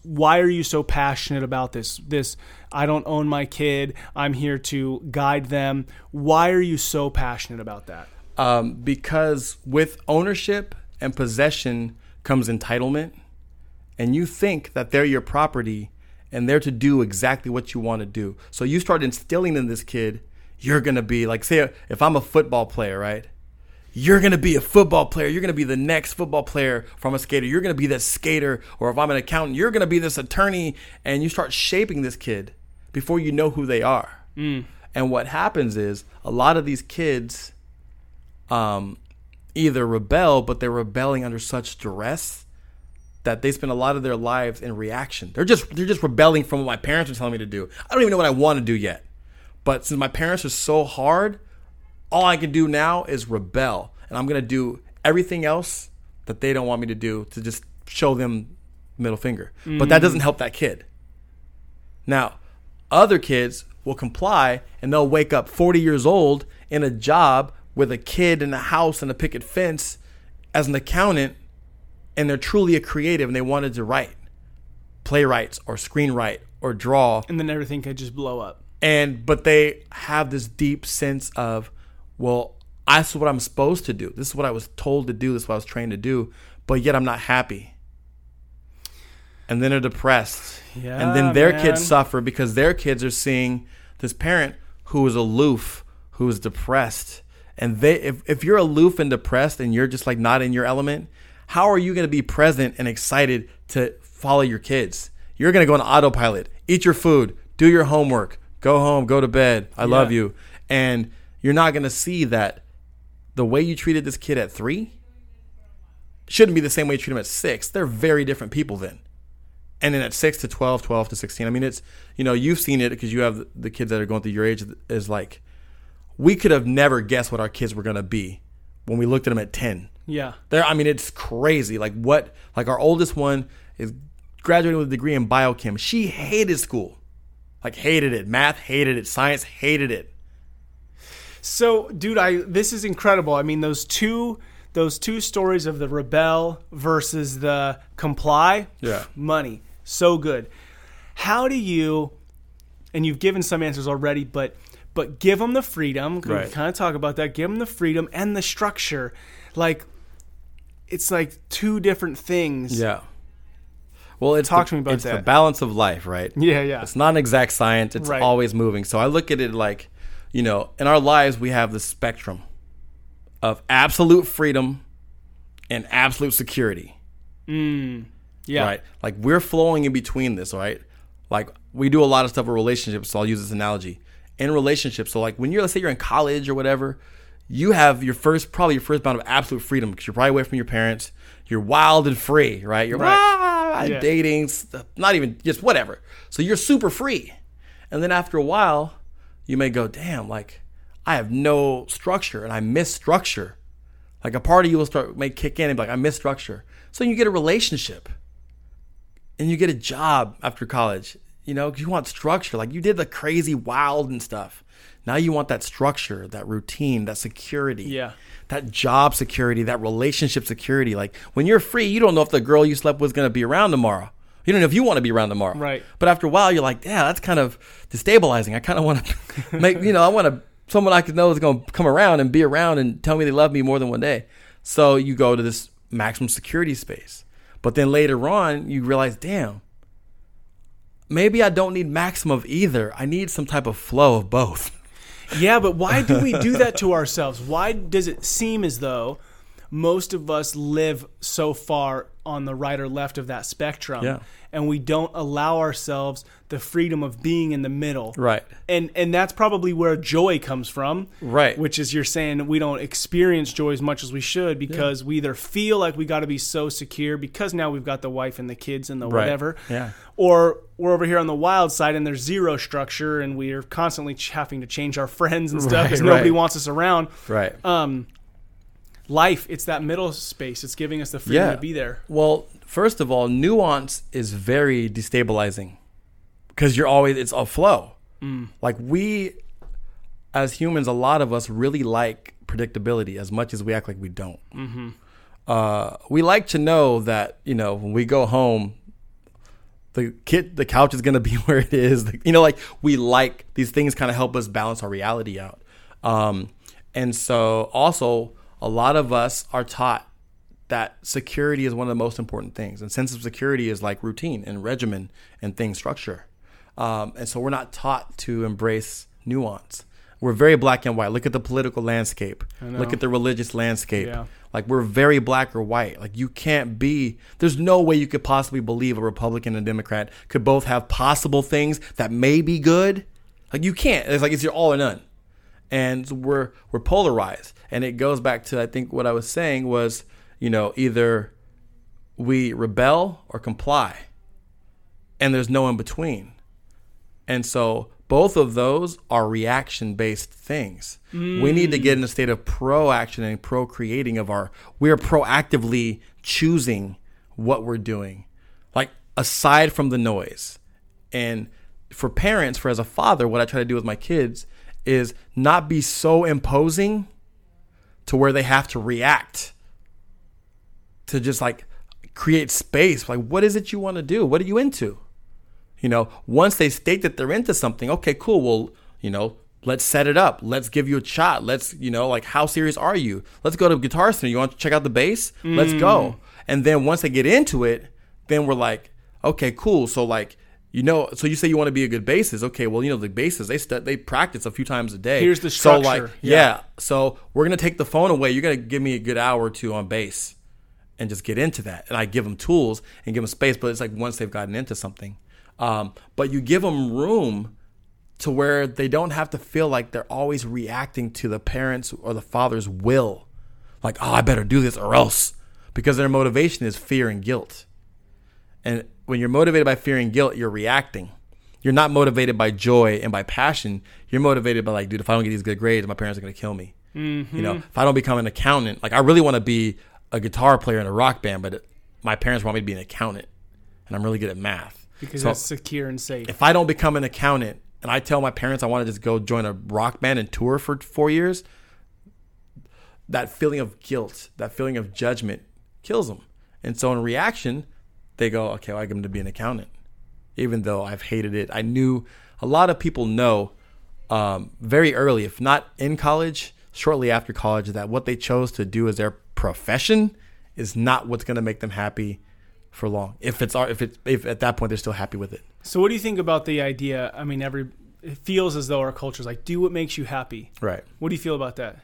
Why are you so passionate about this? This, I don't own my kid. I'm here to guide them. Why are you so passionate about that? Um, because with ownership and possession comes entitlement, and you think that they're your property and they're to do exactly what you want to do. So you start instilling in this kid, you're gonna be like, say, if I'm a football player, right? You're gonna be a football player. You're gonna be the next football player from a skater. You're gonna be this skater, or if I'm an accountant, you're gonna be this attorney, and you start shaping this kid before you know who they are. And what happens is a lot of these kids um, either rebel, but they're rebelling under such duress that they spend a lot of their lives in reaction. They're just they're just rebelling from what my parents are telling me to do. I don't even know what I want to do yet. But since my parents are so hard, all I can do now is rebel, and I'm gonna do everything else that they don't want me to do to just show them middle finger. But that doesn't help that kid. Now, other kids will comply and they'll wake up 40 years old in a job with a kid in a house and a picket fence as an accountant and they're truly a creative and they wanted to write playwrights or screenwrite or draw And then everything could just blow up. and but they have this deep sense of well that's what i'm supposed to do. This is what i was told to do. This is what i was trained to do. But yet i'm not happy. And then they're depressed. Yeah, and then their man. kids suffer because their kids are seeing this parent who is aloof who is depressed. And they if, if you're aloof and depressed and you're just like not in your element how are you going to be present and excited to follow your kids? You're going to go on autopilot eat your food do your homework go home go to bed. I love you. And you're not going to see that the way you treated this kid at three shouldn't be the same way you treat him at six. They're very different people then. And then at 6 to 12 12 to 16 i mean it's you know you've seen it because you have the kids that are going through your age is like we could have never guessed what our kids were going to be when we looked at them at 10 Yeah. there i mean it's crazy. Like what like our oldest one is graduating with a degree in biochem. She hated school. Like hated it. Math hated it. Science hated it So, dude, I this is incredible. I mean, those two those two stories of the rebel versus the comply. Yeah. Money. So good. How do you and you've given some answers already, but but give them the freedom. Right. We kind of talk about that. Give them the freedom and the structure. Like it's like two different things. yeah well it's Talk the, to me about it's the balance of life right Yeah, yeah. It's not an exact science. It's Right. always moving. So I look at it like, you know, in our lives we have the spectrum of absolute freedom and absolute security. Yeah. Right. Like we're flowing in between this, right? Like we do a lot of stuff with relationships, so I'll use this analogy. In relationships, so like when you're let's say you're in college or whatever, you have your first probably your first bout of absolute freedom because you're probably away from your parents. You're wild and free, right? You're Right. ah, Yeah. dating, stuff, not even just whatever. So you're super free. And then after a while, you may go, damn, like I have no structure and I miss structure. Like a part of you will start may kick in and be like, I miss structure. So you get a relationship and you get a job after college. You know, you want structure. Like you did the crazy wild and stuff. Now you want that structure, that routine, that security. Yeah. That job security, that relationship security. Like when you're free, you don't know if the girl you slept with is going to be around tomorrow. You don't know if you want to be around tomorrow. Right. But after a while, you're like, yeah, that's kind of destabilizing. I kind of want to <laughs> make, you know, I want to, someone I could know is going to come around and be around and tell me they love me more than one day. So you go to this maximum security space. But then later on, you realize, damn, maybe I don't need maximum of either. I need some type of flow of both. Yeah, but why do we do that <laughs> to ourselves? Why does it seem as though most of us live so far on the right or left of that spectrum Yeah. and we don't allow ourselves the freedom of being in the middle. Right. And and that's probably where joy comes from. Right. Which is you're saying we don't experience joy as much as we should because we either feel like we got to be so secure because now we've got the wife and the kids and the Right. whatever. Yeah. Or we're over here on the wild side and there's zero structure and we're constantly having to change our friends and stuff <laughs> Right, because nobody wants us around. Right. Um, life, it's that middle space. It's giving us the freedom Yeah. to be there. Well, first of all, nuance is very destabilizing because you're always it's a flow. Like we, as humans, a lot of us really like predictability as much as we act like we don't. Uh, we like to know that you know when we go home, the kit the couch is going <laughs> to be where it is. You know, like we like these things kind of help us balance our reality out. Um, and so also a lot of us are taught that security is one of the most important things, and sense of security is like routine and regimen and things structure. Um, and so we're not taught to embrace nuance. We're very black and white. Look at the political landscape. Look at the religious landscape. Yeah. Like we're very black or white. Like you can't be. There's no way you could possibly believe a Republican and a Democrat could both have possible things that may be good. Like you can't. It's like it's your all or none. And we're we're polarized. And it goes back to I think what I was saying was you know either we rebel or comply, and there's no in between. And so both of those are reaction based things. We need to get in a state of proaction and procreating of our we're proactively choosing what we're doing. Like aside from the noise. And for parents, for as a father, what I try to do with my kids is not be so imposing to where they have to react to just like create space. Like, what is it you want to do? What are you into? You know, once they state that they're into something, okay, cool. Well, you know, let's set it up. Let's give you a shot. Let's, you know, like how serious are you? Let's go to Guitar Center. You want to check out the bass? Let's go. Mm. And then once they get into it, then we're like, okay, cool. So like, you know, so you say you want to be a good bassist. Okay, well, you know, the bassist they stu- they practice a few times a day. Here's the So like, structure. yeah. Yeah. So we're gonna take the phone away. You're gonna give me a good hour or two on bass and just get into that. And I give them tools and give them space, but it's like once they've gotten into something. Um, but you give them room to where they don't have to feel like they're always reacting to the parents or the father's will. Like, oh, I better do this or else. Because their motivation is fear and guilt. And when you're motivated by fear and guilt, you're reacting. You're not motivated by joy and by passion. You're motivated by like, dude, if I don't get these good grades, my parents are gonna kill me. You know, mm-hmm. if I don't become an accountant, like I really want to be a guitar player in a rock band, but my parents want me to be an accountant, and I'm really good at math. Because So- that's secure and safe. if I don't become an accountant and I tell my parents I want to just go join a rock band and tour for four years, that feeling of guilt, that feeling of judgment kills them. And so in reaction, they go, okay, well, I get them to be an accountant. Even though I've hated it. I knew a lot of people know um, very early, if not in college, shortly after college, that what they chose to do as their profession is not what's going to make them happy for long. If it's if it's if at that point they're still happy with it. so, what do you think about the idea? I mean, every it feels as though our culture is like, do what makes you happy. Right. What do you feel about that?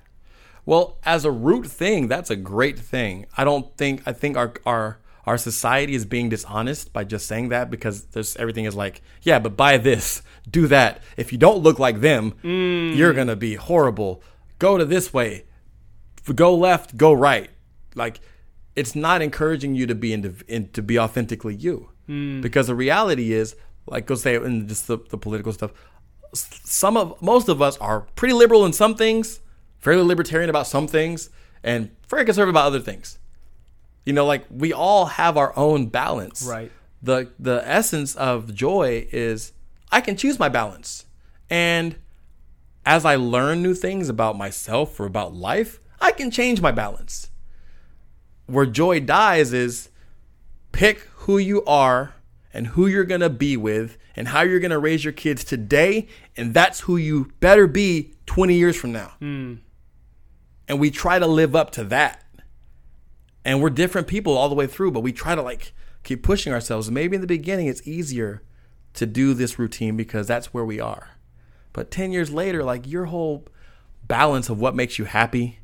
Well, as a root thing, that's a great thing. I don't think I think our our our society is being dishonest by just saying that because there's everything is like, yeah, but buy this, do that. If you don't look like them, mm. you're gonna be horrible. Go to this way, go left, go right. Like, it's not encouraging you to be in, in to be authentically you, mm. because the reality is, like, go say in just the, the political stuff. Some of most of us are pretty liberal in some things, fairly libertarian about some things, and very conservative about other things. You know, like we all have our own balance. Right. The the essence of joy is I can choose my balance. And as I learn new things about myself or about life, I can change my balance. Where joy dies is pick who you are and who you're going to be with and how you're going to raise your kids today. And that's who you better be 20 years from now. Hmm. And we try to live up to that. And we're different people all the way through, but we try to like keep pushing ourselves. Maybe in the beginning, it's easier to do this routine because that's where we are. But 10 years later, like your whole balance of what makes you happy,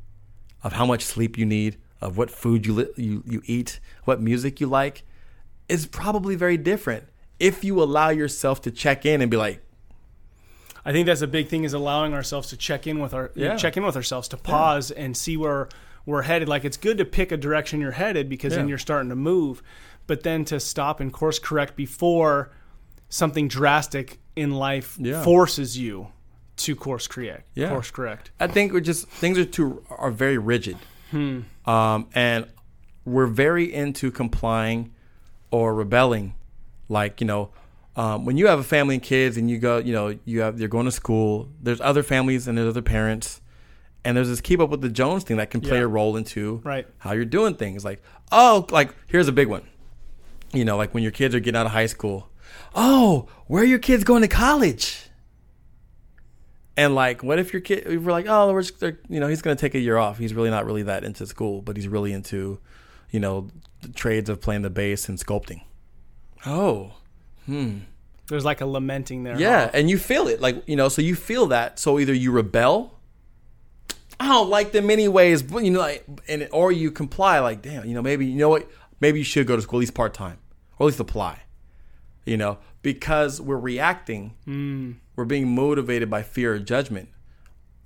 of how much sleep you need, of what food you, li- you, you eat, what music you like, is probably very different if you allow yourself to check in and be like, I think that's a big thing is allowing ourselves to check in with our Yeah. check in with ourselves to pause and see where we're headed. Like it's good to pick a direction you're headed because then you're starting to move, but then to stop and course correct before something drastic in life Yeah. forces you to course correct. Yeah. Course correct. I think we're just things are too are very rigid, um, and we're very into complying or rebelling. Like you know, um, when you have a family and kids, and you go, you know, you have you're going to school. There's other families and there's other parents, and there's this keep up with the Jones thing that can play Yeah. a role into Right. how you're doing things. Like oh, like here's a big one. You know, like when your kids are getting out of high school. Oh, where are your kids going to college? And like, what if your kid? If we're like, oh, we're just, you know, he's going to take a year off. He's really not really that into school, but he's really into, you know, the trades of playing the bass and sculpting. Oh, hmm. There's like a lamenting there. yeah, and you feel it, like you know, so you feel that. So either you rebel, I don't like them anyways, but you know, like, and or you comply, like, damn, you know, maybe you know what, maybe you should go to school at least part time, or at least apply, you know, because we're reacting, we're being motivated by fear or judgment.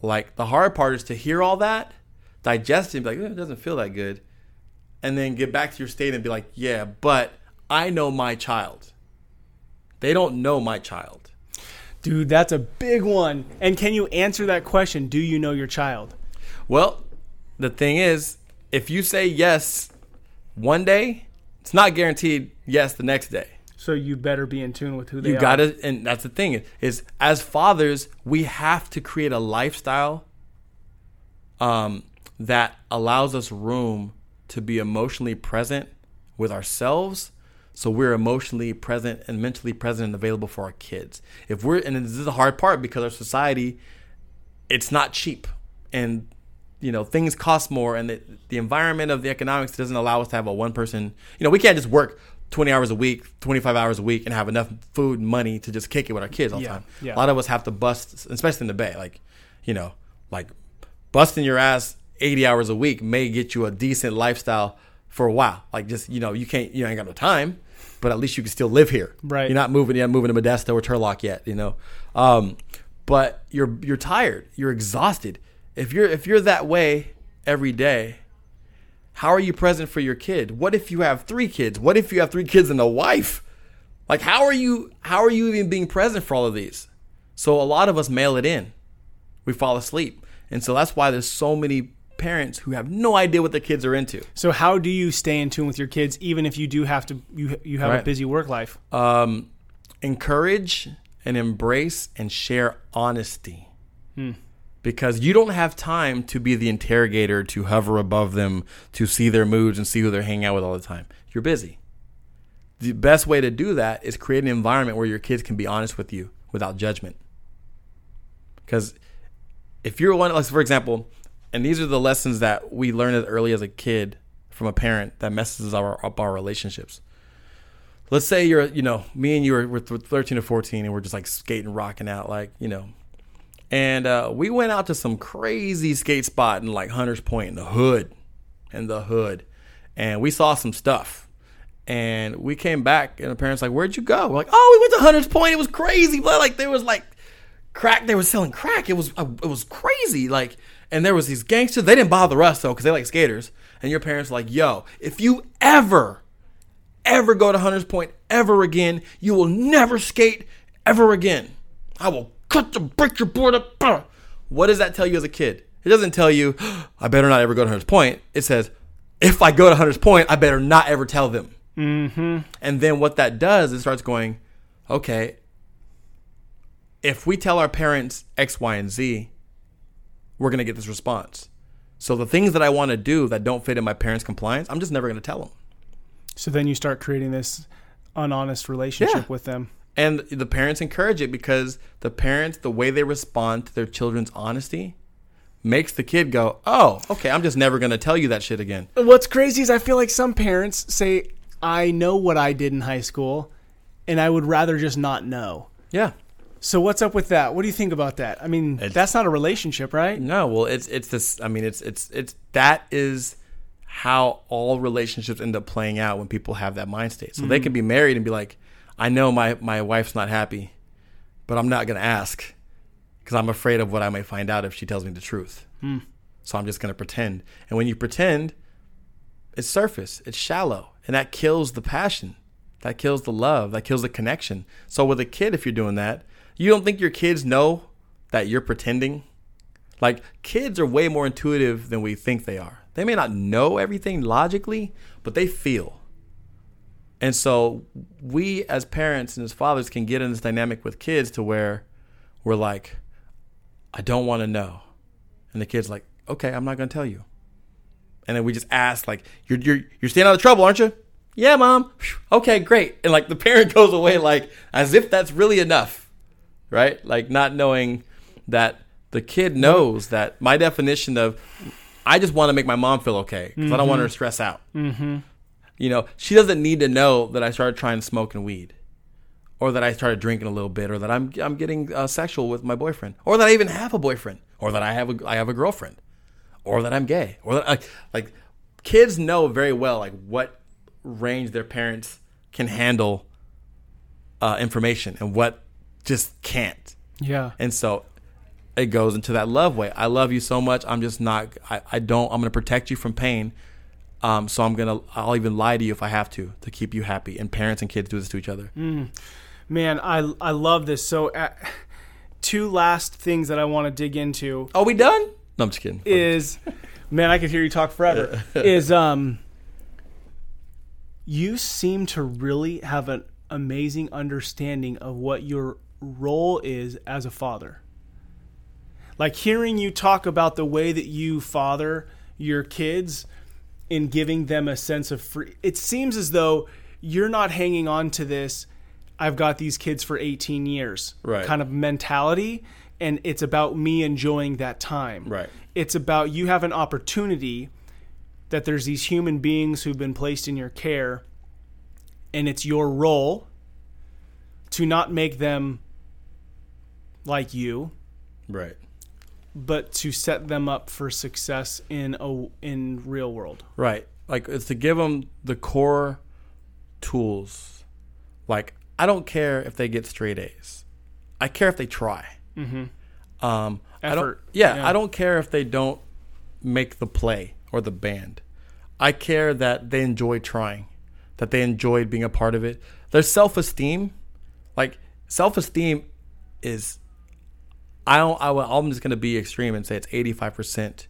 Like the hard part is to hear all that, digest it, and be like, "Eh, it doesn't feel that good, and then get back to your state and be like, yeah, but I know my child. They don't know my child. Dude, that's a big one. And can you answer that question? Do you know your child? Well, the thing is, if you say yes one day, it's not guaranteed yes the next day. So you better be in tune with who they You are. You got to, and that's the thing is, as fathers, we have to create a lifestyle um, that allows us room to be emotionally present with ourselves. So we're emotionally present and mentally present and available for our kids. If we're, and this is the hard part because our society, it's not cheap, and you know things cost more, and the, the environment of the economics doesn't allow us to have a one person. You know, we can't just work. 20 hours a week, 25 hours a week, and have enough food and money to just kick it with our kids all the Yeah, time. yeah. A lot of us have to bust, especially in the Bay. Like, you know, like busting your ass 80 hours a week may get you a decent lifestyle for a while. Like, just, you know, you can't, you ain't got no time, but at least you can still live here. Right. You're not moving, you're not moving to Modesto or Turlock yet, you know. Um, but you're you're tired, you're exhausted. If you're if you're that way every day, how are you present for your kid? What if you have three kids? What if you have three kids and a wife? Like how are you how are you even being present for all of these? So a lot of us mail it in. We fall asleep. And so that's why there's so many parents who have no idea what their kids are into. So how do you stay in tune with your kids, even if you do have to you you have a busy work life? Um, encourage and embrace and share honesty. Because you don't have time to be the interrogator, to hover above them, to see their moods and see who they're hanging out with all the time. You're busy. The best way to do that is create an environment where your kids can be honest with you without judgment. Because if you're one, like for example, and these are the lessons that we learn as early as a kid from a parent that messes our, up our relationships let's say you're you know me and you are we're 13 or 14 and we're just like skating rocking out like you know and uh, we went out to some crazy skate spot in like hunters point in the hood in the hood. And we saw some stuff. And we came back and the parents like where'd you go? We're like oh we went to hunters point. It was crazy. But like there was like crack they were selling crack. It was uh, it was crazy. Like and there was these gangsters. They didn't bother us though because they like skaters. And your parents were like yo if you ever ever go to Hunters Point ever again. You will never skate ever again. I will cut the break your board up. What does that tell you as a kid? It doesn't tell you, I better not ever go to Hunters Point. It says, if I go to Hunters Point, I better not ever tell them. Mm-hmm. And then what that does, it starts going, okay, if we tell our parents X, Y, and Z, we're going to get this response. So the things that I want to do that don't fit in my parents' compliance, I'm just never going to tell them. So then you start creating this unhonest relationship Yeah. with them. And the parents encourage it because the parents, the way they respond to their children's honesty, makes the kid go, "Oh, okay, I'm just never gonna tell you that shit again." What's crazy is I feel like some parents say, I know what I did in high school, and I would rather just not know. Yeah. So what's up with that? What do you think about that? I mean, It's- that's not a relationship, right? No, well, it's it's this. I mean, it's it's it's that is how all relationships end up playing out when people have that mind state. So they mm. can be married and be like, "I know my my wife's not happy, but I'm not gonna ask because I'm afraid of what I may find out if she tells me the truth. Hmm. So I'm just gonna pretend. And when you pretend, it's surface, it's shallow, and that kills the passion. That kills the love. That kills the connection. So with a kid, if you're doing that, you don't think your kids know that you're pretending. Like kids are way more intuitive than we think they are. They may not know everything logically, but they feel. And so we as parents and as fathers can get in this dynamic with kids to where we're like, I don't want to know. And the kid's like, okay, I'm not going to tell you. And then we just ask like, you're, you're, you're staying out of trouble, aren't you? Yeah, mom. Okay, great. And like the parent <laughs> goes away like as if that's really enough, right? Like not knowing that the kid knows that my definition of I just want to make my mom feel okay because I don't want her to stress out. Mm-hmm. You know, she doesn't need to know that I started trying smoking weed, or that I started drinking a little bit, or that I'm I'm getting uh, sexual with my boyfriend, or that I even have a boyfriend, or that I have a I have a girlfriend, or that I'm gay, or that like like kids know very well like what range their parents can handle uh, information and what just can't. Yeah. And so it goes into that love way. I love you so much. I'm just not, I, I don't, I'm going to protect you from pain. Um, so I'm going to, I'll even lie to you if I have to, to keep you happy. And parents and kids do this to each other. Man, I I love this. So, uh, two last things that I want to dig into Are we done? No, I'm just kidding. is, <laughs> man, I could hear you talk forever. <laughs> is um, you seem to really have an amazing understanding of what your role is as a father. Like hearing you talk about the way that you father your kids in giving them a sense of free. It seems as though you're not hanging on to this. I've got these kids for 18 years, Right. kind of mentality, and it's about me enjoying that time. Right. It's about you have an opportunity that there's these human beings who've been placed in your care, and it's your role to not make them like you, Right. But to set them up for success in a in real world. Right. Like it's to give them the core tools. Like I don't care if they get straight A's. I care if they try. Mm-hmm. Um, I don't. Effort. Yeah, Yeah. I don't care if they don't make the play or the band. I care that they enjoy trying, that they enjoyed being a part of it. Their self esteem, like self esteem, is. I don't. I, I'm just going to be extreme and say it's 85 percent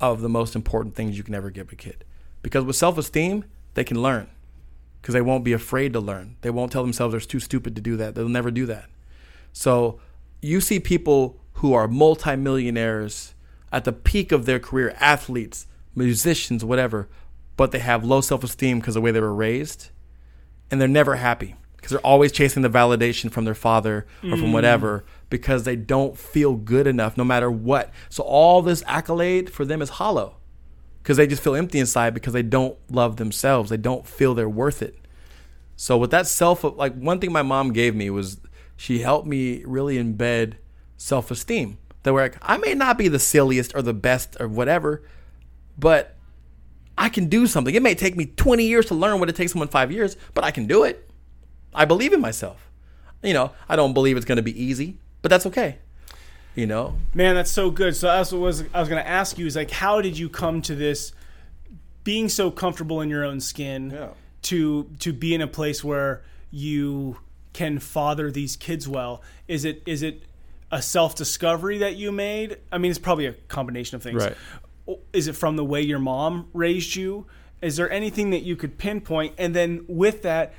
of the most important things you can ever give a kid. Because with self esteem, they can learn. Because they won't be afraid to learn. They won't tell themselves they're too stupid to do that. They'll never do that. So you see people who are multimillionaires at the peak of their career, athletes, musicians, whatever, but they have low self esteem because of the way they were raised. And they're never happy because they're always chasing the validation from their father or from mm. whatever because they don't feel good enough no matter what. So all this accolade for them is hollow because they just feel empty inside because they don't love themselves. They don't feel they're worth it. So with that self, like one thing my mom gave me was she helped me really embed self esteem. That were like, I may not be the silliest or the best or whatever, but I can do something. It may take me 20 years to learn what it takes someone five years, but I can do it. I believe in myself. You know, I don't believe it's going to be easy, but that's okay. You know, Man, that's so good. So that's what was I was going to ask you is like, how did you come to this being so comfortable in your own skin Yeah. to to be in a place where you can father these kids well? Is it is it a self discovery that you made? I mean, it's probably a combination of things. Right. Is it from the way your mom raised you? Is there anything that you could pinpoint? And then with that,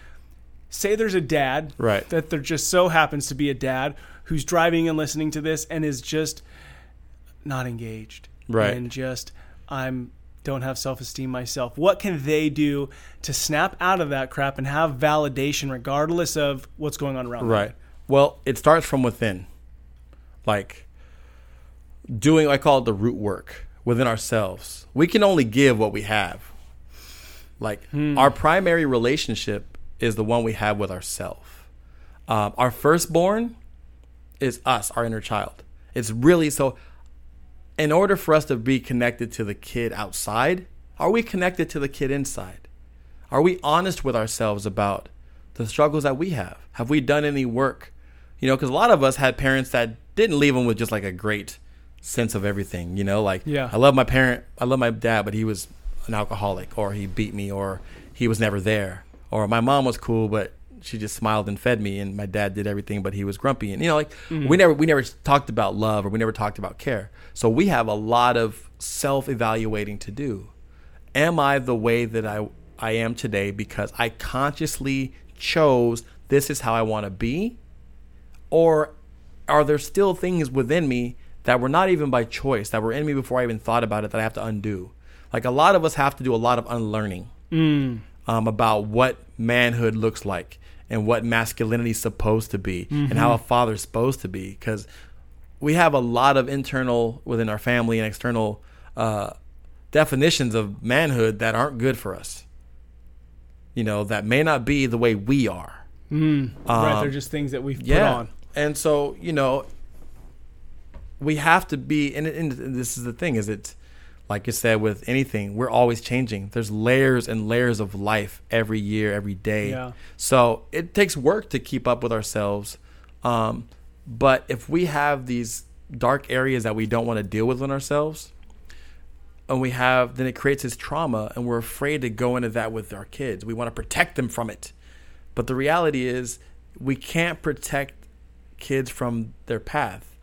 say there's a dad Right. that there just so happens to be a dad who's driving and listening to this and is just not engaged Right. and just i'm don't have self esteem myself. What can they do to snap out of that crap and have validation regardless of what's going on around them? Right. Well, it starts from within. Like doing, I call it the root work within ourselves. We can only give what we have. Like hmm. our primary relationship is the one we have with ourselves. Um, our firstborn is us, our inner child. It's really so. In order for us to be connected to the kid outside, are we connected to the kid inside? Are we honest with ourselves about the struggles that we have? Have we done any work? You know, because a lot of us had parents that didn't leave them with just like a great sense of everything. You know, like Yeah. I love my parent, I love my dad, but he was an alcoholic, or he beat me, or he was never there, or my mom was cool, but she just smiled and fed me, and my dad did everything, but he was grumpy, and you know, like we mm-hmm. never we never talked about love, or we never talked about care. So we have a lot of self evaluating to do. Am I the way that I I am today because I consciously chose this is how I want to be? Or are there still things within me that were not even by choice, that were in me before I even thought about it that I have to undo? Like a lot of us have to do a lot of unlearning mm. Um, about what manhood looks like and what masculinity is supposed to be and how a father's supposed to be. Because we have a lot of internal within our family and external uh, definitions of manhood that aren't good for us. You know, that may not be the way we are. right, Um, they're just things that we've put on. And so, you know, we have to be, and, and this is the thing, is it, like you said, with anything, we're always changing. There's layers and layers of life every year, every day. Yeah. So it takes work to keep up with ourselves. Um, but if we have these dark areas that we don't want to deal with in ourselves, and we have, then it creates this trauma, and we're afraid to go into that with our kids. We want to protect them from it. But the reality is, we can't protect kids from their path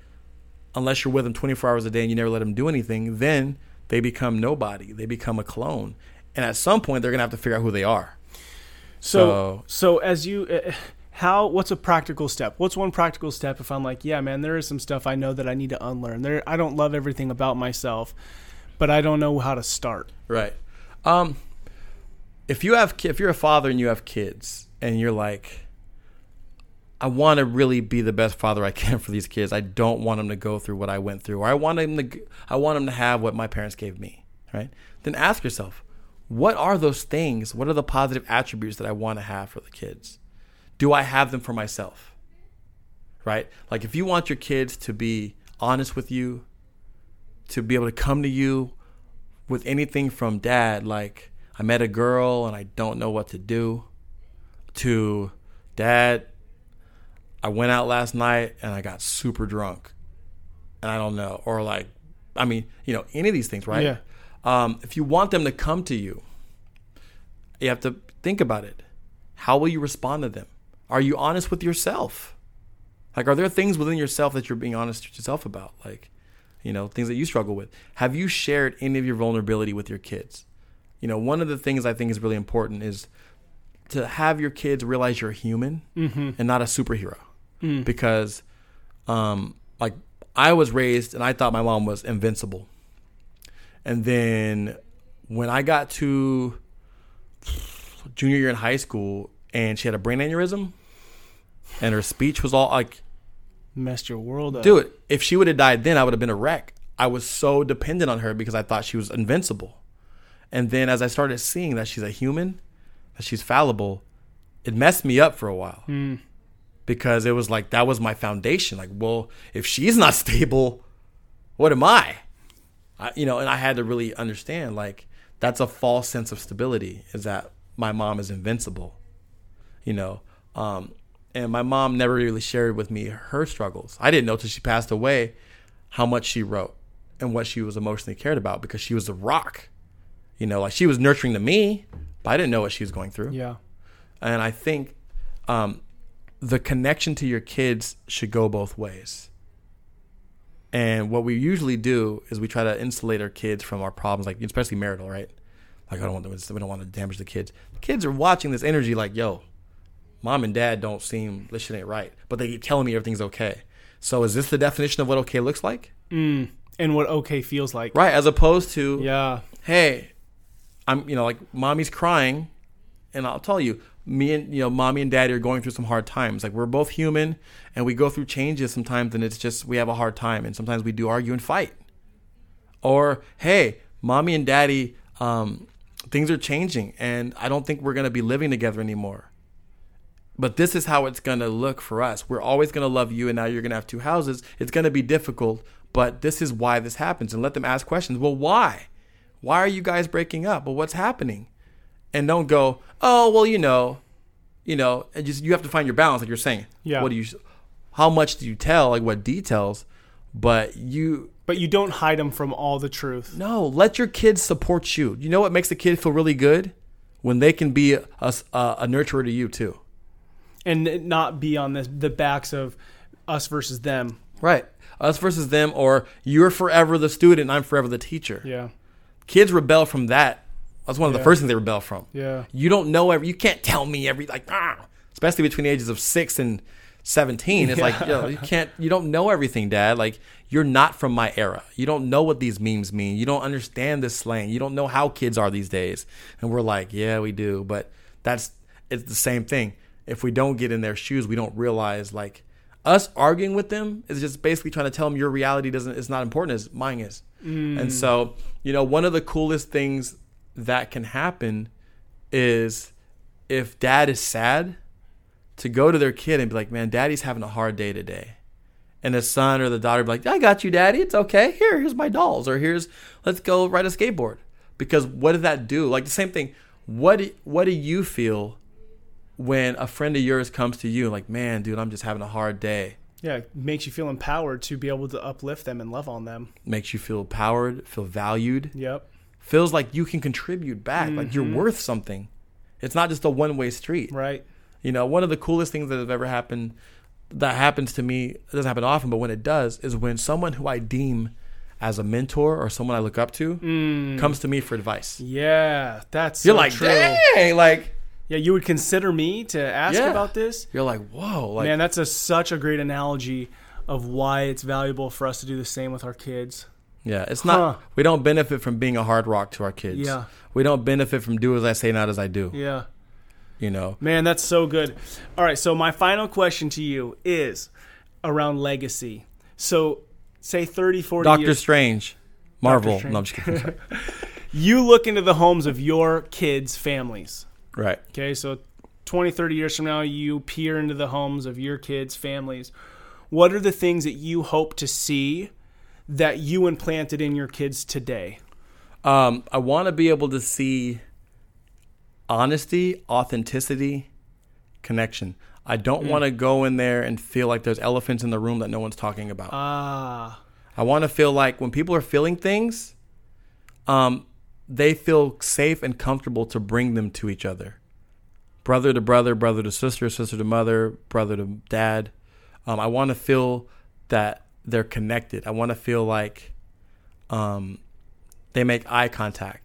unless you're with them 24 hours a day and you never let them do anything. Then they become nobody. They become a clone, and at some point, they're gonna have to figure out who they are. So, So- so as you, uh, how? What's a practical step? What's one practical step if I'm like, yeah, man, there is some stuff I know that I need to unlearn. There, I don't love everything about myself, but I don't know how to start. Right. Um, if you have, if you're a father and you have kids, and you're like, I want to really be the best father I can for these kids. I don't want them to go through what I went through, or I want them to, I want them to have what my parents gave me. Right. Then ask yourself, what are those things? What are the positive attributes that I want to have for the kids? Do I have them for myself? Right. Like if you want your kids to be honest with you, to be able to come to you with anything from dad, like I met a girl and I don't know what to do, to dad, I went out last night and I got super drunk and I don't know, or like, I mean, you know, any of these things, right? Yeah. Um, if you want them to come to you, you have to think about it. How will you respond to them? Are you honest with yourself? Like, are there things within yourself that you're being honest with yourself about? Like, you know, things that you struggle with. Have you shared any of your vulnerability with your kids? You know, one of the things I think is really important is to have your kids realize you're human and not a superhero. Because, um, like, I was raised and I thought my mom was invincible. And then when I got to junior year in high school and she had a brain aneurysm and her speech was all like, Messed your world up. Dude, if she would have died then, I would have been a wreck. I was so dependent on her because I thought she was invincible. And then as I started seeing that she's a human, that she's fallible, it messed me up for a while. Because it was like that was my foundation. Like, well, if she's not <laughs> stable, what am I? I you know, and I had to really understand like that's a false sense of stability is that my mom is invincible. You know, um, and my mom never really shared with me her struggles. I didn't know till she passed away how much she wrote and what she was emotionally cared about because she was a rock. You know, like she was nurturing to me, but I didn't know what she was going through. Yeah. And I think um, the connection to your kids should go both ways. And what we usually do is we try to insulate our kids from our problems, like especially marital, right? Like I don't want to, we don't want to damage the kids. The kids are watching this energy, like, yo, mom and dad don't seem this shit ain't right, but they keep telling me everything's okay. So is this the definition of what okay looks like? Mm. And what okay feels like. Right, as opposed to Yeah. hey, I'm, you know, like mommy's crying, and I'll tell you, me and you know, mommy and daddy are going through some hard times. Like we're both human, and we go through changes sometimes, and it's just we have a hard time, and sometimes we do argue and fight. Or hey, mommy and daddy, um, things are changing, and I don't think we're gonna be living together anymore. But this is how it's gonna look for us. We're always gonna love you, and now you're gonna have two houses. It's gonna be difficult, but this is why this happens, and let them ask questions. Well, why? Why are you guys breaking up? Well, what's happening? And don't go, oh, well, you know, you know, and just you have to find your balance, like you're saying. Yeah. What do you? How much do you tell? Like what details? But you But you don't hide them from all the truth. no, let your kids support you. You know what makes a kid feel really good when they can be a, a, a nurturer to you too. And not be on the, the backs of us versus them. Right. Us versus them, or you're forever the student, I'm forever the teacher. Yeah. Kids rebel from that. That's one of Yeah. the first things they rebel from. Yeah. You don't know every. You can't tell me every like. Ah, especially between the ages of six and seventeen, it's like you, know, you can't. You don't know everything, Dad. Like you're not from my era. You don't know what these memes mean. You don't understand this slang. You don't know how kids are these days. And we're like, yeah, we do, but that's it's the same thing. If we don't get in their shoes, we don't realize like us arguing with them is just basically trying to tell them your reality doesn't is not important as mine is. And so, you know, one of the coolest things that can happen is if dad is sad to go to their kid and be like, "Man, daddy's having a hard day today." And the son or the daughter be like, "I got you, daddy. It's okay. Here, here's my dolls or here's let's go ride a skateboard." Because what did that do? Like the same thing. What do, what do you feel when a friend of yours comes to you like, "Man, dude, I'm just having a hard day." Yeah. It makes you feel empowered to be able to uplift them and love on them. Makes you feel empowered, feel valued. Yep. Feels like you can contribute back, like you're mm-hmm. worth something. It's not just a one way street. Right. You know, one of the coolest things that have ever happened that happens to me, it doesn't happen often, but when it does, is when someone who I deem as a mentor or someone I look up to mm. comes to me for advice. Yeah. That's You're so like, true. dang, like Yeah. You would consider me to ask Yeah. about this? you're like, whoa, like Man, that's a, such a great analogy of why it's valuable for us to do the same with our kids. Yeah, it's not. Huh. We don't benefit from being a hard rock to our kids. Yeah. we don't benefit from do as I say, not as I do. Yeah. You know, Man, that's so good. All right, so my final question to you is around legacy. So, say 30, 40 Doctor years. Strange, Marvel. Strange. No, I'm just kidding. <laughs> You look into the homes of your kids' families. right. Okay, so 20, 30 years from now, you peer into the homes of your kids' families. What are the things that you hope to see that you implanted in your kids today? Um, I want to be able to see honesty, authenticity, connection. I don't want to go in there and feel like there's elephants in the room that no one's talking about. Ah, I want to feel like when people are feeling things, um, they feel safe and comfortable to bring them to each other. Brother to brother, brother to sister, sister to mother, brother to dad. Um, I want to feel that they're connected. I want to feel like um, they make eye contact,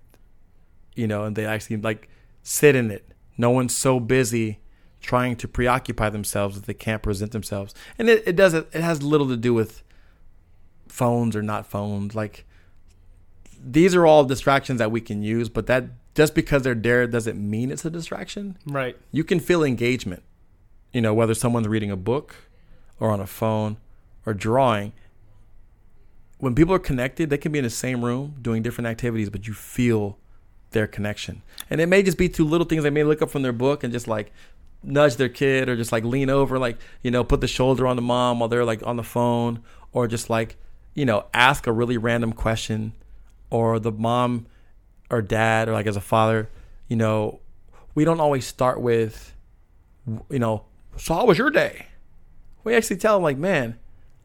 you know, and they actually like sit in it. No one's so busy trying to preoccupy themselves that they can't present themselves. And it, it does it has little to do with phones or not phones. Like these are all distractions that we can use, but that just because they're there doesn't mean it's a distraction. right. You can feel engagement. You know, whether someone's reading a book or on a phone or drawing. When people are connected, they can be in the same room doing different activities, but you feel their connection. And it may just be through little things. They may look up from their book and just like nudge their kid or just like lean over, like, you know, put the shoulder on the mom while they're like on the phone or just like, you know, ask a really random question or the mom or dad or like as a father, you know, we don't always start with, you know, so how was your day? We actually tell them like, man,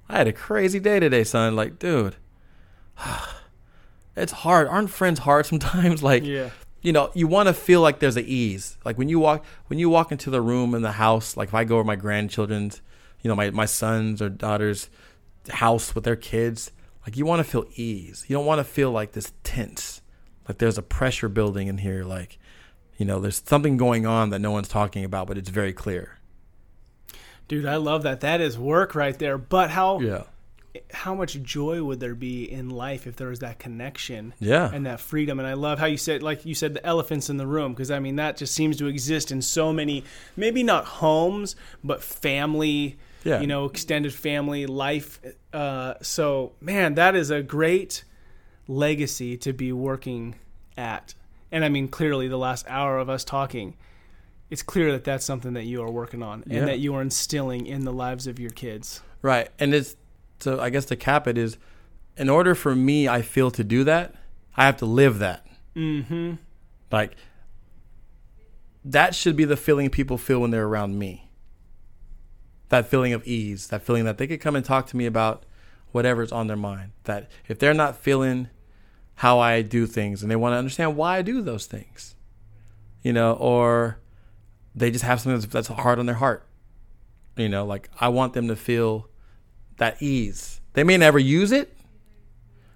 I had a crazy day today, son. Like, dude, <sighs> it's hard. Aren't friends hard <laughs> sometimes? Like, Yeah. you know, you want to feel like there's a ease. Like when you walk when you walk into the room in the house, like if I go over my grandchildren's, you know, my my sons or daughters' house with their kids, like you want to feel ease. You don't want to feel like this tense. Like there's a pressure building in here like you know, there's something going on that no one's talking about, but it's very clear. Dude, I love that. That is work right there. But how Yeah. how much joy would there be in life if there was that connection Yeah. and that freedom and i love how you said like you said the elephants in the room because i mean that just seems to exist in so many maybe not homes but family Yeah. you know extended family life uh, so man that is a great legacy to be working at and i mean clearly the last hour of us talking it's clear that that's something that you are working on Yeah. and that you are instilling in the lives of your kids Right. And it's so I guess to cap it is in order for me I feel to do that, I have to live that. mm-hmm Like that should be the feeling people feel when they're around me. That feeling of ease, that feeling that they could come and talk to me about whatever's on their mind. That if they're not feeling how I do things and they want to understand why I do those things, you know, or they just have something that's, that's hard on their heart, you know, like I want them to feel that ease. They may never use it,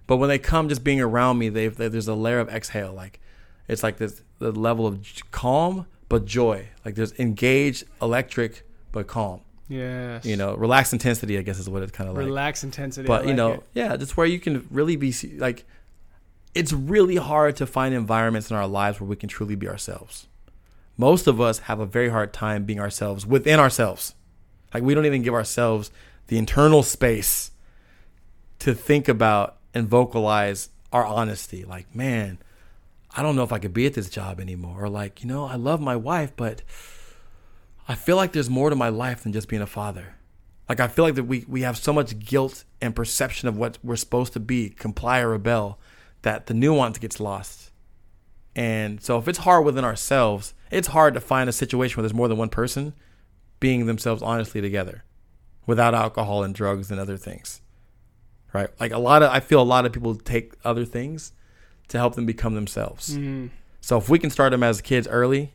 but when they come just being around me, they there's a layer of exhale. Like it's like this the level of calm but joy. Like there's engaged, electric but calm. yes You know, relaxed intensity. I guess is what it's kind of like. relax intensity but you know, it. yeah, just where you can really be like. It's really hard to find environments in our lives where we can truly be ourselves. Most of us have a very hard time being ourselves within ourselves. Like we don't even give ourselves the internal space to think about and vocalize our honesty. Like, man, I don't know if I could be at this job anymore. Or like, you know, I love my wife, but I feel like there's more to my life than just being a father. Like I feel like that we, we have so much guilt and perception of what we're supposed to be, comply or rebel, that the nuance gets lost. And so if it's hard within ourselves, it's hard to find a situation where there's more than one person being themselves honestly together without alcohol and drugs and other things. Right? Like a lot of I feel a lot of people take other things to help them become themselves. Mhm. So if we can start them as kids early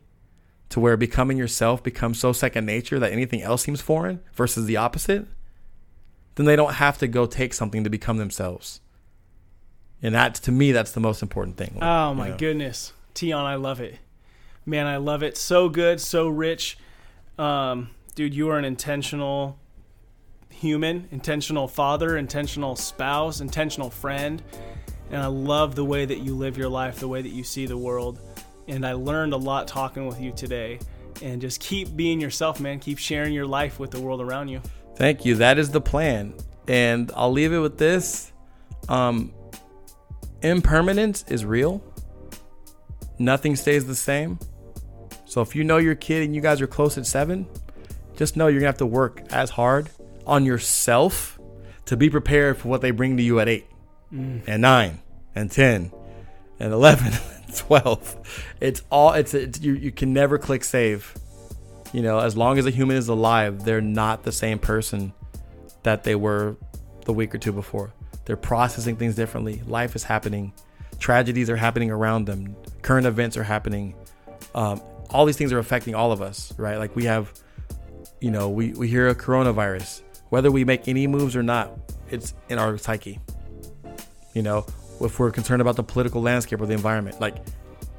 to where becoming yourself becomes so second nature that anything else seems foreign versus the opposite, then they don't have to go take something to become themselves. And that's to me that's the most important thing. Oh you my know? goodness, Tion, I love it. Man, I love it. So good, so rich. Um, dude, you are an intentional human, intentional father, intentional spouse, intentional friend. And I love the way that you live your life, the way that you see the world. And I learned a lot talking with you today. And just keep being yourself, man. Keep sharing your life with the world around you. Thank you. That is the plan. And I'll leave it with this. Um impermanence is real. Nothing stays the same. So if you know your kid and you guys are close at 7, just know you're going to have to work as hard on yourself to be prepared for what they bring to you at 8 mm. and 9 and 10 and 11 <laughs> and 12. It's all it's, it's you you can never click save. You know, as long as a human is alive, they're not the same person that they were the week or two before. They're processing things differently. Life is happening. Tragedies are happening around them. Current events are happening. Um, all these things are affecting all of us, right? Like we have, you know, we, we hear a coronavirus. Whether we make any moves or not, it's in our psyche. You know, if we're concerned about the political landscape or the environment, like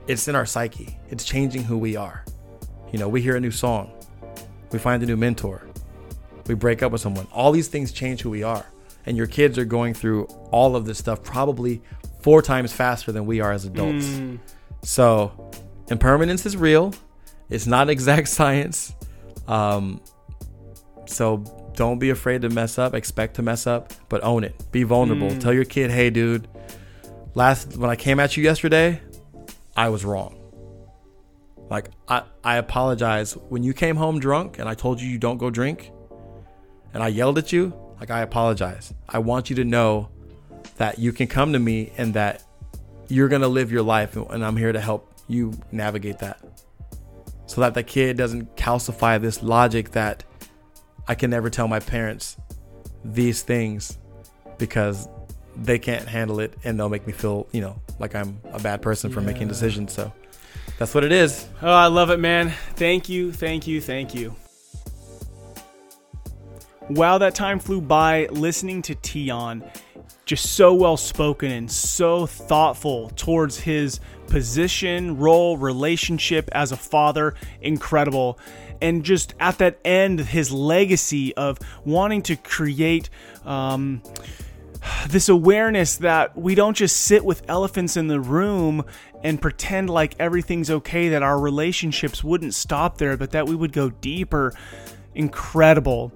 it's in our psyche. It's changing who we are. You know, we hear a new song, we find a new mentor, we break up with someone. All these things change who we are. And your kids are going through all of this stuff probably four times faster than we are as adults. Mm. So, impermanence is real. It's not <laughs> exact science. Um, so don't be afraid to mess up. Expect to mess up, but own it. Be vulnerable. Mm. Tell your kid, "Hey, dude, last when I came at you yesterday, I was wrong. Like I, I apologize when you came home drunk and I told you you don't go drink, and I yelled at you. Like I apologize. I want you to know that you can come to me and that you're gonna live your life, and I'm here to help you navigate that, so that the kid doesn't calcify this logic that I can never tell my parents these things because they can't handle it and they'll make me feel, you know, like I'm a bad person for making decisions. So that's what it is. Oh, I love it, man. Thank you, thank you, thank you. Wow, that time flew by listening to Tion. Just so well spoken and so thoughtful towards his position, role, relationship as a father. Incredible. and just at that end, his legacy of wanting to create. Um, this awareness that we don't just sit with elephants in the room and pretend like everything's okay, that our relationships wouldn't stop there, but that we would go deeper. Incredible.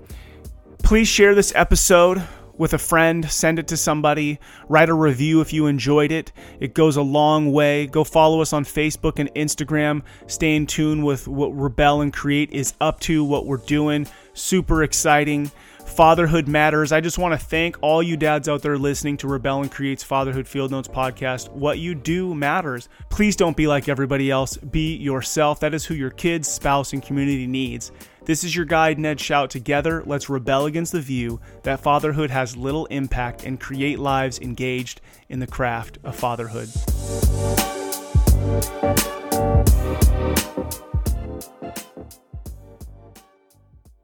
Please share this episode with a friend, send it to somebody, write a review if you enjoyed it. It goes a long way. Go follow us on Facebook and Instagram. Stay in tune with what Rebel and Create is up to, what we're doing. Super exciting. Fatherhood matters. I just want to thank all you dads out there listening to Rebel and Create's Fatherhood Field Notes podcast. What you do matters. Please don't be like everybody else. Be yourself. That is who your kids, spouse, and community needs. This is your guide, Ned Shout. Together, let's rebel against the view that fatherhood has little impact and create lives engaged in the craft of fatherhood.